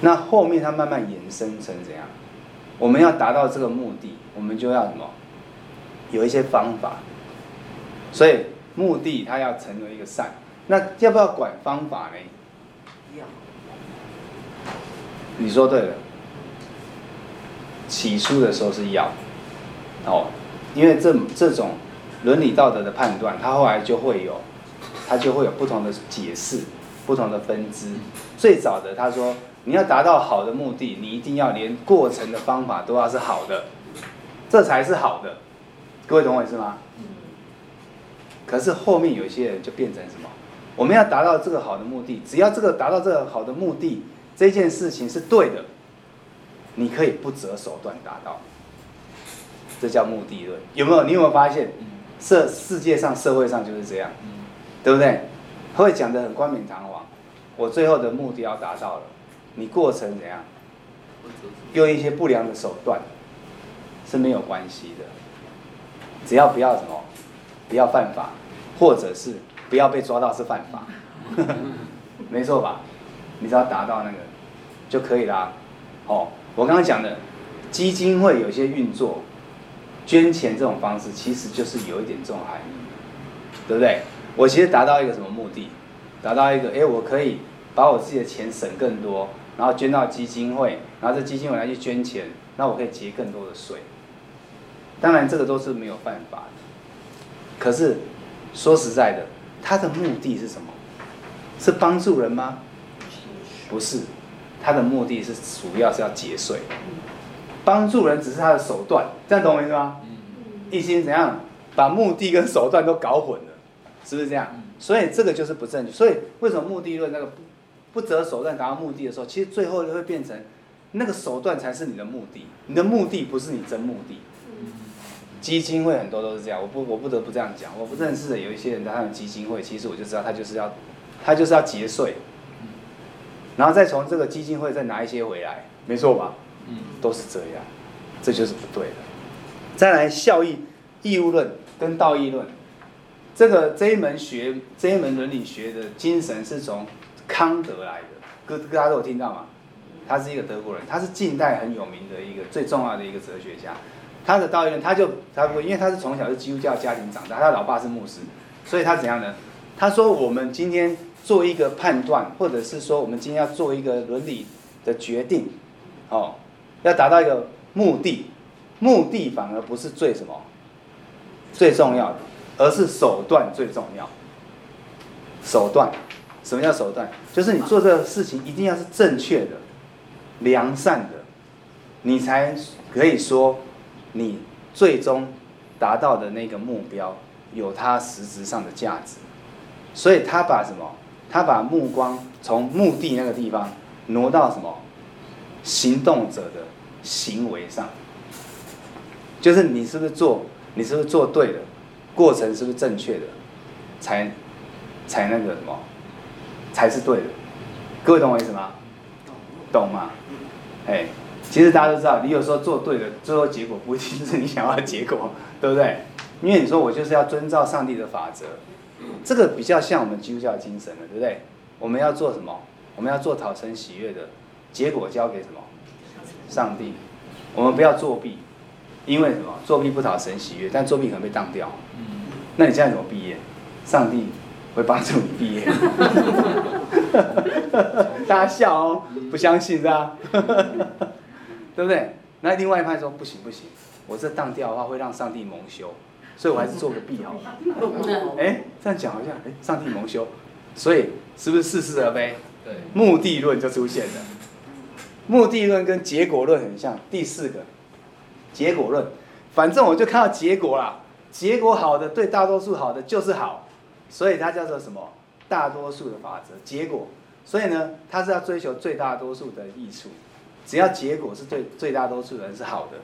那后面它慢慢延伸成怎样？我们要达到这个目的，我们就要什么？有一些方法。所以目的它要成为一个善，那要不要管方法呢？要。你说对了。起初的时候是要，哦，因为这这种伦理道德的判断，它后来就会有。它就会有不同的解释，不同的分支。最早的他说，你要达到好的目的，你一定要连过程的方法都要是好的，这才是好的。各位懂我意思吗？可是后面有些人就变成什么？我们要达到这个好的目的，只要这个达到这个好的目的，这件事情是对的，你可以不择手段达到。这叫目的论，有没有？你有没有发现？这世界上、社会上就是这样。对不对？他会讲得很冠冕堂皇，我最后的目的要达到了，你过程怎样？用一些不良的手段是没有关系的，只要不要什么，不要犯法，或者是不要被抓到是犯法，没错吧？你只要达到那个就可以啦。哦，我刚刚讲的基金会有些运作，捐钱这种方式，其实就是有一点这种含义，对不对？我其实达到一个什么目的？达到一个，哎，我可以把我自己的钱省更多，然后捐到基金会，然后这基金会来去捐钱，那我可以节更多的税。当然，这个都是没有办法的。可是说实在的，他的目的是什么？是帮助人吗？不是，他的目的是主要是要节税。帮助人只是他的手段，这样懂我意思吗？一心怎样把目的跟手段都搞混了？是不是这样？所以这个就是不正确。所以为什么目的论那个不不择手段达到目的的时候，其实最后就会变成那个手段才是你的目的，你的目的不是你真目的。基金会很多都是这样，我不我不得不这样讲。我不认识的有一些人在他们基金会，其实我就知道他就是要他就是要节税，然后再从这个基金会再拿一些回来，没错吧？嗯，都是这样，这就是不对的。再来效益义务论跟道义论。这个这一门学，这一门伦理学的精神是从康德来的，各大家都有听到吗？他是一个德国人，他是近代很有名的一个最重要的一个哲学家。他的道义论，他就他不，因为他是从小是基督教家庭长大，他老爸是牧师，所以他怎样呢？他说我们今天做一个判断，或者是说我们今天要做一个伦理的决定，哦，要达到一个目的，目的反而不是最什么最重要的。而是手段最重要，手段什么叫手段？就是你做这个事情一定要是正确的、良善的，你才可以说你最终达到的那个目标有它实质上的价值。所以他把什么？他把目光从目的那个地方挪到什么？行动者的行为上，就是你是不是做？你是不是做对了？过程是不是正确的？才才那个什么？才是对的。各位懂我意思吗？懂吗？哎，其实大家都知道，你有时候做对了，最后结果不一定是你想要的结果，对不对？因为你说我就是要遵照上帝的法则，这个比较像我们基督教精神的，对不对？我们要做什么？我们要做讨神喜悦的，结果交给什么？上帝。我们不要作弊。因为什么？作弊不讨神喜悦，但作弊可能被当掉。那你现在怎么毕业？上帝会帮助你毕业。大家笑哦，不相信是吧？对不对？那另外一派说不行不行，我这当掉的话会让上帝蒙羞，所以我还是做个弊好了。哎，这样讲好像哎，上帝蒙羞，所以是不是似是而非？对，目的论就出现了。目的论跟结果论很像。第四个。结果论，反正我就看到结果啦。结果好的，对大多数好的就是好，所以它叫做什么？大多数的法则。结果，所以呢，它是要追求最大多数的益处。只要结果是对最大多数人是好的，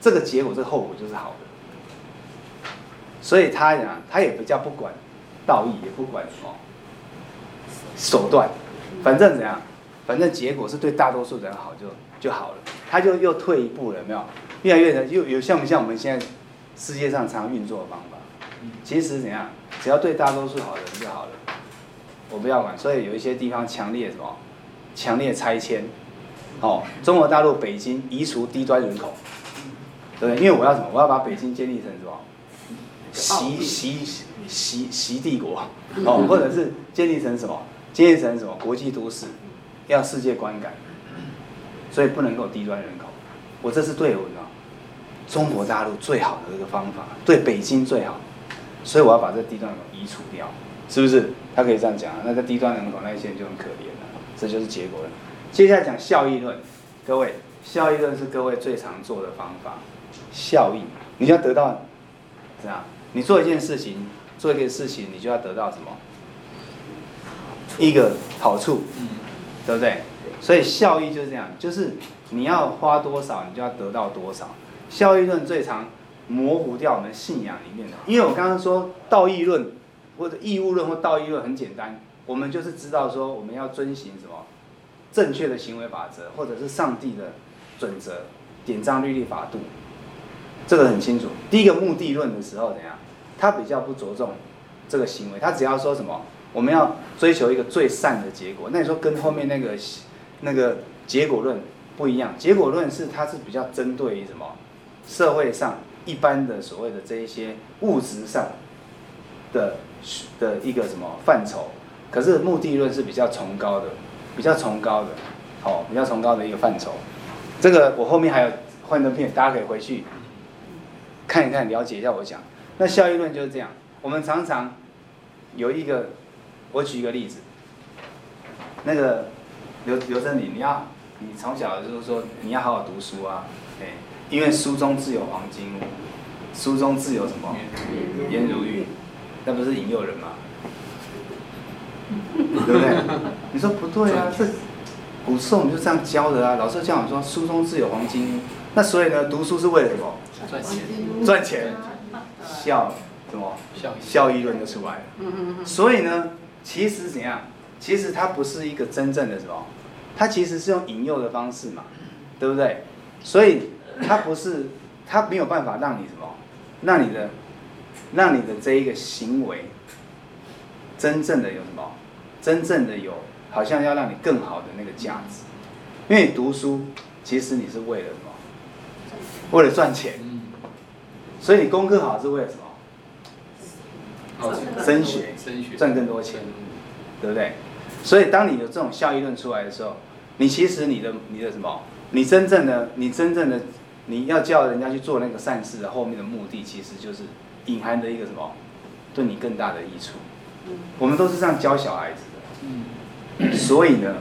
这个结果这个后果就是好的。所以他讲，他也比较不管道义，也不管什么手段，反正怎样，反正结果是对大多数人好就就好了。他就又退一步了，有没有？越来越的又有像不像我们现在世界上常运作的方法？其实怎样，只要对大多数好的人就好了，我不要管。所以有一些地方强烈什么，强烈拆迁，哦，中国大陆北京移除低端人口，对不对？因为我要什么？我要把北京建立成什么？习习习习帝国，哦，或者是建立成什么？建立成什么？国际都市，要世界观感。所以不能够低端人口，我这是对我的中国大陆最好的一个方法，对北京最好，所以我要把这低端人口移除掉，是不是？他可以这样讲，那个低端人口那一些人就很可怜了，这就是结果了。接下来讲效益论，各位，效益论是各位最常做的方法，效益，你就要得到怎样？你做一件事情，做一件事情，你就要得到什么？一个好处，对不对？所以效益就是这样，就是你要花多少，你就要得到多少。效益论最常模糊掉我们信仰里面的，因为我刚刚说道义论或者义务论或道义论很简单，我们就是知道说我们要遵循什么正确的行为法则，或者是上帝的准则、典章、律例、法度，这个很清楚。第一个目的论的时候怎样？他比较不着重这个行为，他只要说什么我们要追求一个最善的结果。那你说跟后面那个？那个结果论不一样，结果论是它是比较针对于什么社会上一般的所谓的这一些物质上的的一个什么范畴，可是目的论是比较崇高的，比较崇高的，哦，比较崇高的一个范畴。这个我后面还有幻灯片，大家可以回去看一看，了解一下我讲。那效益论就是这样，我们常常有一个，我举一个例子，那个。刘刘真理，你要你从小就是说你要好好读书啊，哎，因为书中自有黄金屋，书中自有什么颜如玉，那不是引诱人吗？对不对？你说不对啊，这古时候我们就这样教的啊，老师教我们说书中自有黄金屋，那所以呢，读书是为了什么？赚钱，赚钱，效什么？效效益论就出来了。所以呢，其实怎样？其实它不是一个真正的什么。它其实是用引诱的方式嘛，对不对？所以它不是，它没有办法让你什么，让你的，让你的这一个行为，真正的有什么，真正的有，好像要让你更好的那个价值。因为你读书，其实你是为了什么？为了赚钱。所以你功课好是为了什么？升学，升学，赚更多钱，对不对？所以当你有这种效益论出来的时候，你其实你的你的什么？你真正的你真正的你要叫人家去做那个善事的后面的目的，其实就是隐含的一个什么？对你更大的益处。我们都是这样教小孩子的。所以呢，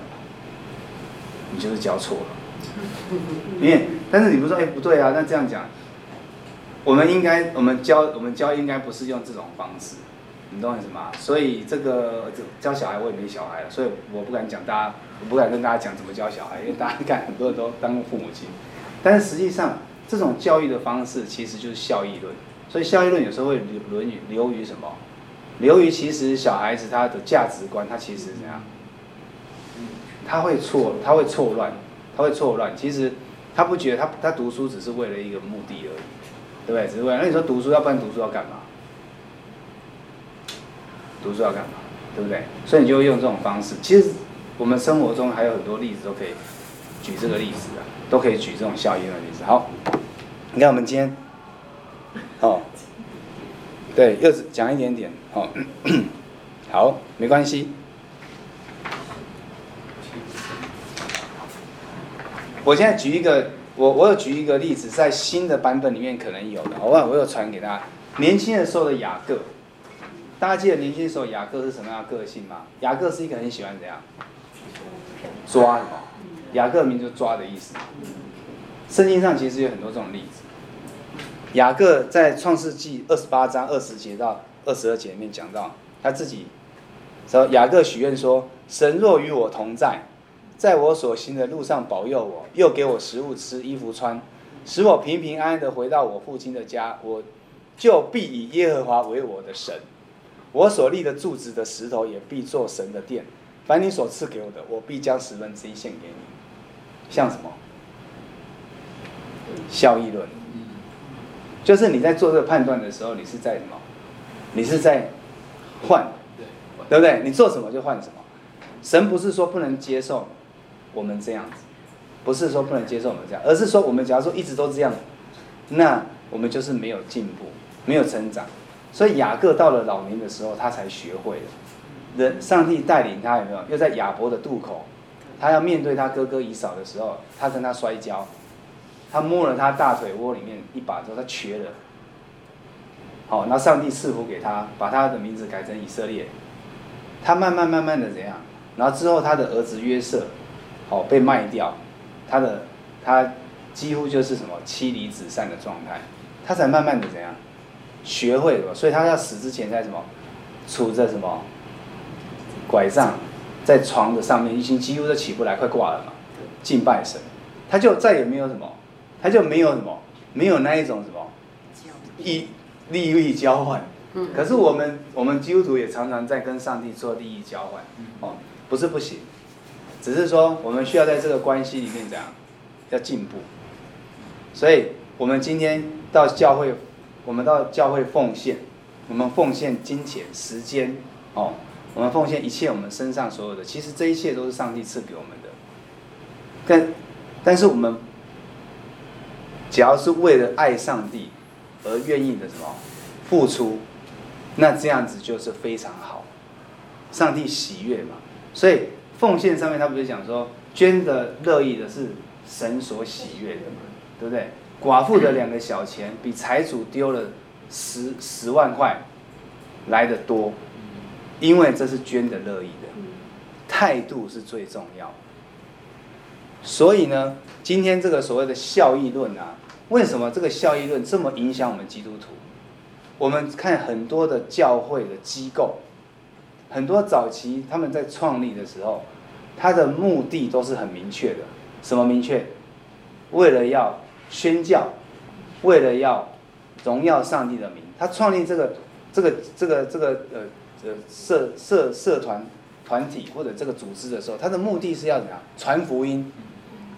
你就是教错了。因为，但是你不说，哎，不对啊，那这样讲，我们应该，我们教，我们教应该不是用这种方式。你懂我意思吗？所以这个教小孩，我也没小孩了，所以我不敢讲大家，我不敢跟大家讲怎么教小孩，因为大家看很多人都当过父母亲。但是实际上，这种教育的方式其实就是效益论。所以效益论有时候会流于流于什么？流于其实小孩子他的价值观，他其实怎样？他会错，他会错乱，他会错乱。其实他不觉得他他读书只是为了一个目的而已，对不对？只是为了，那你说读书，要不然读书要干嘛？读书要干嘛？对不对？所以你就会用这种方式。其实我们生活中还有很多例子都可以举这个例子啊，都可以举这种效应的例子。好，你看我们今天，哦，对，又是讲一点点，哦，好，没关系。我现在举一个，我我有举一个例子，在新的版本里面可能有的，好吧？我有传给大家，年轻的时候的雅各。大家记得年轻时候雅各是什么样的个性吗？雅各是一个很喜欢怎样抓的，雅各名就抓的意思。圣经上其实有很多这种例子。雅各在创世纪二十八章二十节到二十二节里面讲到，他自己说雅各许愿说：“神若与我同在，在我所行的路上保佑我，又给我食物吃，衣服穿，使我平平安安的回到我父亲的家，我就必以耶和华为我的神。”我所立的柱子的石头也必做神的殿，凡你所赐给我的，我必将十分之一献给你。像什么？效益论，就是你在做这个判断的时候，你是在什么？你是在换，对不对？你做什么就换什么。神不是说不能接受我们这样子，不是说不能接受我们这样，而是说我们假如说一直都这样，那我们就是没有进步，没有成长。所以雅各到了老年的时候，他才学会了。人，上帝带领他有没有？又在雅伯的渡口，他要面对他哥哥以扫的时候，他跟他摔跤，他摸了他大腿窝里面一把之后，他瘸了。好，那上帝赐福给他，把他的名字改成以色列。他慢慢慢慢的怎样？然后之后他的儿子约瑟，好被卖掉，他的他几乎就是什么妻离子散的状态，他才慢慢的怎样？学会了，所以他要死之前在什么，杵着什么拐杖，在床的上面，已经几乎都起不来，快挂了嘛。敬拜神，他就再也没有什么，他就没有什么，没有那一种什么利利益交换。可是我们我们基督徒也常常在跟上帝做利益交换，哦，不是不行，只是说我们需要在这个关系里面怎样，要进步。所以我们今天到教会。我们到教会奉献，我们奉献金钱、时间，哦，我们奉献一切我们身上所有的，其实这一切都是上帝赐给我们的。但，但是我们，只要是为了爱上帝而愿意的什么付出，那这样子就是非常好，上帝喜悦嘛。所以奉献上面他不是讲说，捐的乐意的是神所喜悦的嘛，对不对？寡妇的两个小钱比财主丢了十十万块来得多，因为这是捐的乐意的，态度是最重要。所以呢，今天这个所谓的效益论啊，为什么这个效益论这么影响我们基督徒？我们看很多的教会的机构，很多早期他们在创立的时候，他的目的都是很明确的，什么明确？为了要。宣教，为了要荣耀上帝的名，他创立这个这个这个这个呃呃社社社团团体或者这个组织的时候，他的目的是要怎样传福音？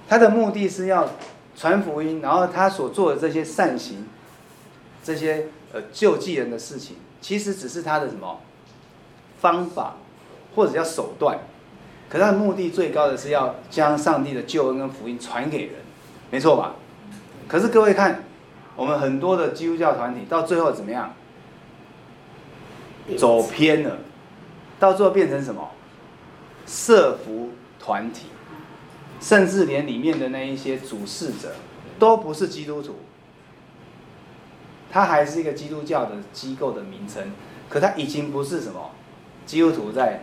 他的目的是要传福音，然后他所做的这些善行，这些呃救济人的事情，其实只是他的什么方法或者叫手段，可他的目的最高的是要将上帝的救恩跟福音传给人，没错吧？可是各位看，我们很多的基督教团体到最后怎么样？走偏了，到最后变成什么？社服团体，甚至连里面的那一些主事者都不是基督徒，他还是一个基督教的机构的名称，可他已经不是什么基督徒在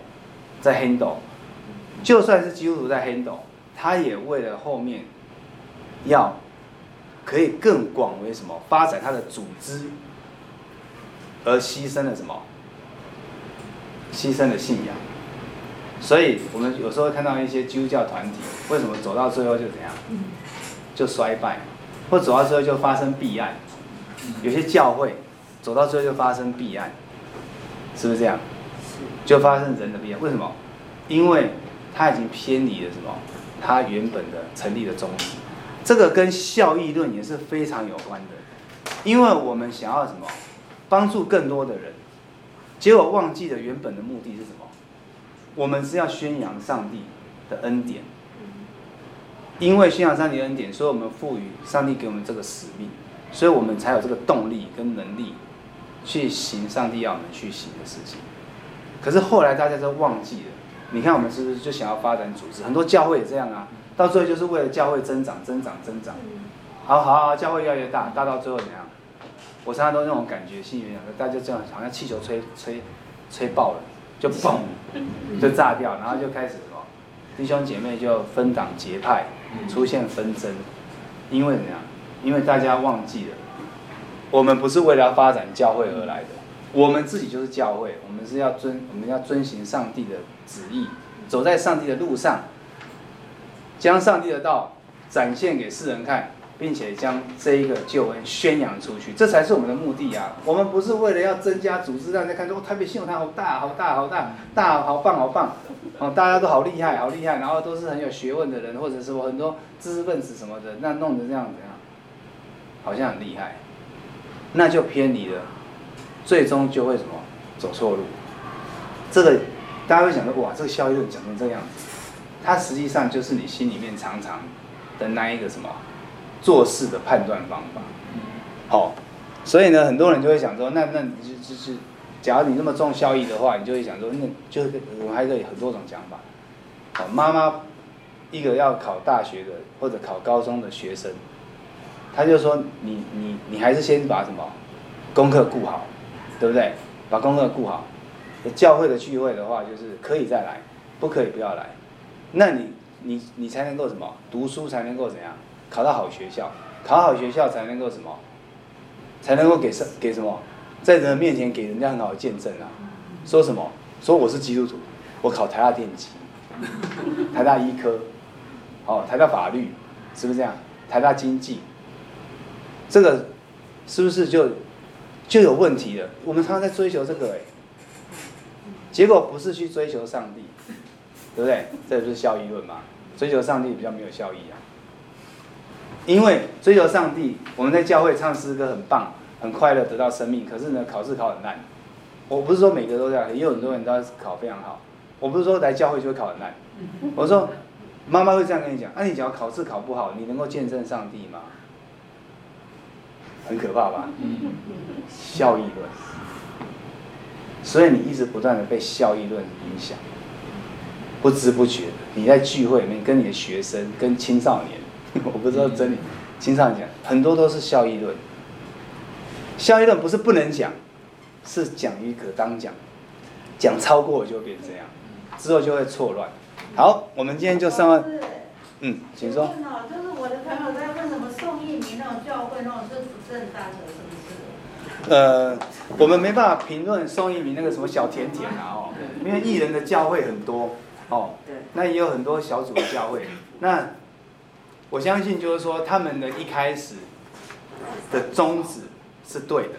在 handle，就算是基督徒在 handle，他也为了后面要可以更广为什么发展他的组织，而牺牲了什么？牺牲了信仰。所以我们有时候看到一些基督教团体，为什么走到最后就怎样？就衰败，或走到最后就发生弊案。有些教会走到最后就发生弊案，是不是这样？就发生人的弊案。为什么？因为他已经偏离了什么？他原本的成立的宗旨。这个跟效益论也是非常有关的。因为我们想要什么？帮助更多的人，结果忘记了原本的目的是什么？我们是要宣扬上帝的恩典。因为宣扬上帝恩典，所以我们赋予上帝给我们这个使命。所以我们才有这个动力跟能力，去行上帝要我们去行的事情。可是后来大家都忘记了，你看我们是不是就想要发展组织？很多教会也这样啊，到最后就是为了教会增长、增长、增长。好好好，教会越来越大，大到最后怎样？我常常都那种感觉，心里面大家就这样，好像气球吹吹吹爆了，就嘣，就炸掉，然后就开始什么？弟兄姐妹就分党结派，出现纷争，因为怎样？因为大家忘记了，我们不是为了要发展教会而来的，我们自己就是教会，我们是要遵，我们要遵循上帝的旨意，走在上帝的路上，将上帝的道展现给世人看，并且将这一个救恩宣扬出去，这才是我们的目的啊！我们不是为了要增加组织，让大家看说台北信友堂好大，好大，好大，大好棒，好棒，哦，大家都好厉害，好厉害，然后都是很有学问的人，或者是我很多知识分子什么的，那弄得这样子啊。好像很厉害，那就偏离了，最终就会什么走错路。这个大家会想说，哇，这个效益论讲成这样子，它实际上就是你心里面常常的那一个什么做事的判断方法。好，所以呢，很多人就会想说，那那你就就是，假如你那么重效益的话，你就会想说，那就我们还可以很多种讲法。好，妈妈一个要考大学的或者考高中的学生。他就说：“你你你还是先把什么功课顾好，对不对？把功课顾好。教会的聚会的话，就是可以再来，不可以不要来。那你你你才能够什么？读书才能够怎样？考到好学校，考好学校才能够什么？才能够给什给什么？在人面前给人家很好的见证啊！说什么？说我是基督徒，我考台大电机，台大医科，哦，台大法律，是不是这样？台大经济。”这个是不是就就有问题了？我们常常在追求这个哎，结果不是去追求上帝，对不对？这不是效益论嘛？追求上帝比较没有效益啊。因为追求上帝，我们在教会唱诗歌很棒，很快乐，得到生命。可是呢，考试考很烂。我不是说每个都这样，也有很多人都考非常好。我不是说来教会就会考很烂。我说妈妈会这样跟你讲：那、啊、你只要考试考不好，你能够见证上帝吗？很可怕吧？效益论，所以你一直不断的被效益论影响，不知不觉，你在聚会里面跟你的学生、跟青少年，我不知道真理，青少年讲很多都是效益论。效益论不是不能讲，是讲于可当讲，讲超过就变这样，之后就会错乱。好，我们今天就上完，嗯，请说。就是我的朋友在问什么宋一鸣那种教会那种是不正当的，是不是？呃，我们没办法评论宋一鸣那个什么小甜甜啊哦，因为艺人的教会很多哦，那也有很多小组的教会。那我相信就是说，他们的一开始的宗旨是对的，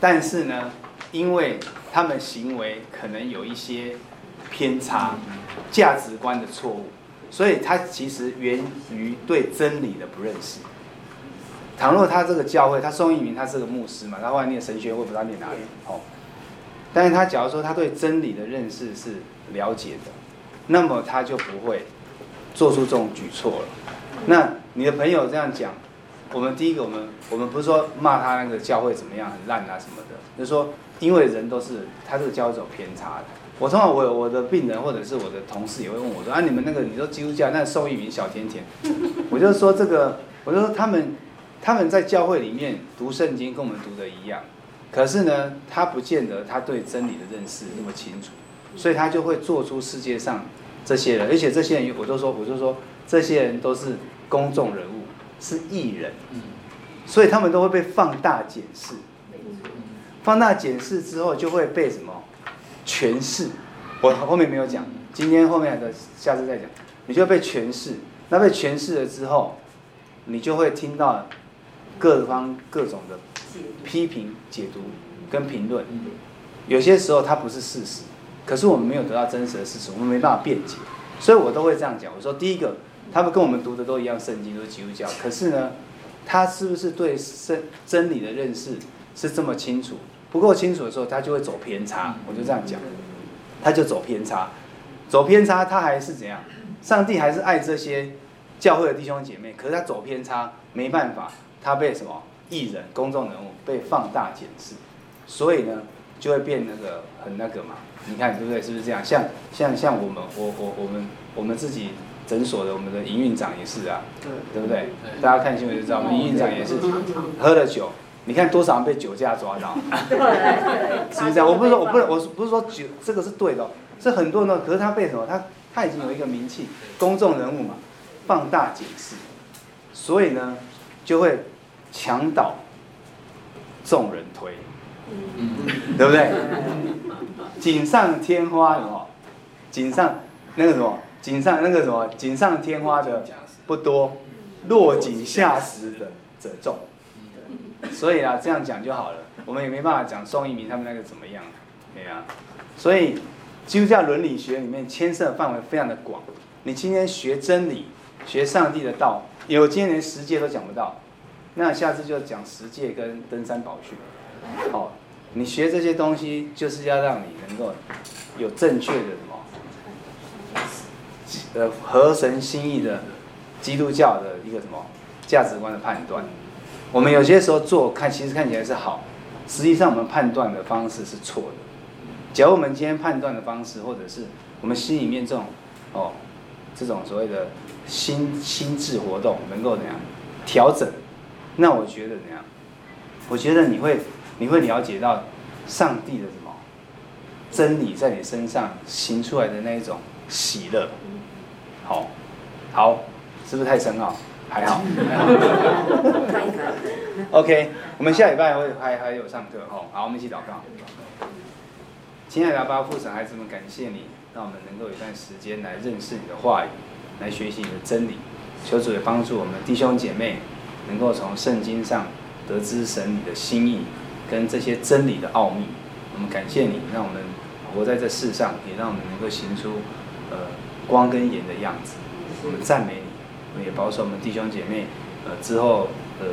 但是呢，因为他们行为可能有一些偏差，价值观的错误。所以他其实源于对真理的不认识。倘若他这个教会，他宋一鸣他是个牧师嘛，他后来念神学，我不知道念哪里哦。但是他假如说他对真理的认识是了解的，那么他就不会做出这种举措了。那你的朋友这样讲，我们第一个，我们我们不是说骂他那个教会怎么样很烂啊什么的，就是说因为人都是他这个教会是有偏差的。我通常我我的病人或者是我的同事也会问我说啊，你们那个你说基督教那宋逸民小甜甜，我就说这个，我就说他们他们在教会里面读圣经跟我们读的一样，可是呢，他不见得他对真理的认识那么清楚，所以他就会做出世界上这些人，而且这些人，我都说，我就说，这些人都是公众人物，是艺人，所以他们都会被放大检视，放大检视之后就会被什么？诠释？我后面没有讲，今天后面的下次再讲，你就会被诠释，那被诠释了之后，你就会听到各方各种的批评、解读跟评论，有些时候它不是事实，可是我们没有得到真实的事实，我们没办法辩解，所以我都会这样讲。我说第一个，他们跟我们读的都一样，圣经都是基督教，可是呢，他是不是对真真理的认识是这么清楚？不够清楚的时候，他就会走偏差。我就这样讲，他就走偏差，走偏差，他还是怎样？上帝还是爱这些教会的弟兄姐妹，可是他走偏差，没办法，他被什么艺人、公众人物被放大检视，所以呢，就会变那个很那个嘛。你看对不对？是不是这样？像像像我们，我我我们我们自己诊所的我们的营运长也是啊，对对不对？大家看新闻就知道，我们营运长也是喝了酒。你看多少人被酒驾抓到？是不是这样？我不是说，我不是，我不是说酒这个是对的，是很多人。可是他被什么？他他已经有一个名气，公众人物嘛，放大解释，所以呢，就会墙倒众人推，对不对？锦上添花什么？锦上那个什么？锦上那个什么？锦上添花的不多，落井下石的者众。所以啊，这样讲就好了。我们也没办法讲宋一鸣他们那个怎么样，对啊。所以基督教伦理学里面牵涉范围非常的广。你今天学真理，学上帝的道，有今天连十诫都讲不到，那下次就讲十诫跟登山宝训。好，你学这些东西，就是要让你能够有正确的什么，呃，合神心意的基督教的一个什么价值观的判断。我们有些时候做看，其实看起来是好，实际上我们判断的方式是错的。假如我们今天判断的方式，或者是我们心里面这种哦，这种所谓的心心智活动能够怎样调整，那我觉得怎样？我觉得你会你会了解到上帝的什么真理在你身上行出来的那一种喜乐。好，好，是不是太深奥？还好，OK，我们下礼拜会还还有上课哦。好，我们一起祷告。亲爱的阿爸父神，孩子们，感谢你，让我们能够有一段时间来认识你的话语，来学习你的真理。求主也帮助我们弟兄姐妹，能够从圣经上得知神你的心意跟这些真理的奥秘。我们感谢你，让我们活在这世上，也让我们能够行出呃光跟盐的样子。我们赞美你。我们也保守我们弟兄姐妹，呃，之后的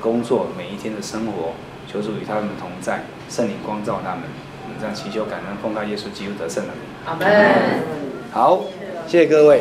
工作，每一天的生活，求主与他们同在，圣灵光照他们。我们这样祈求感恩，奉告耶稣基督得胜的名。阿门。好，谢谢各位。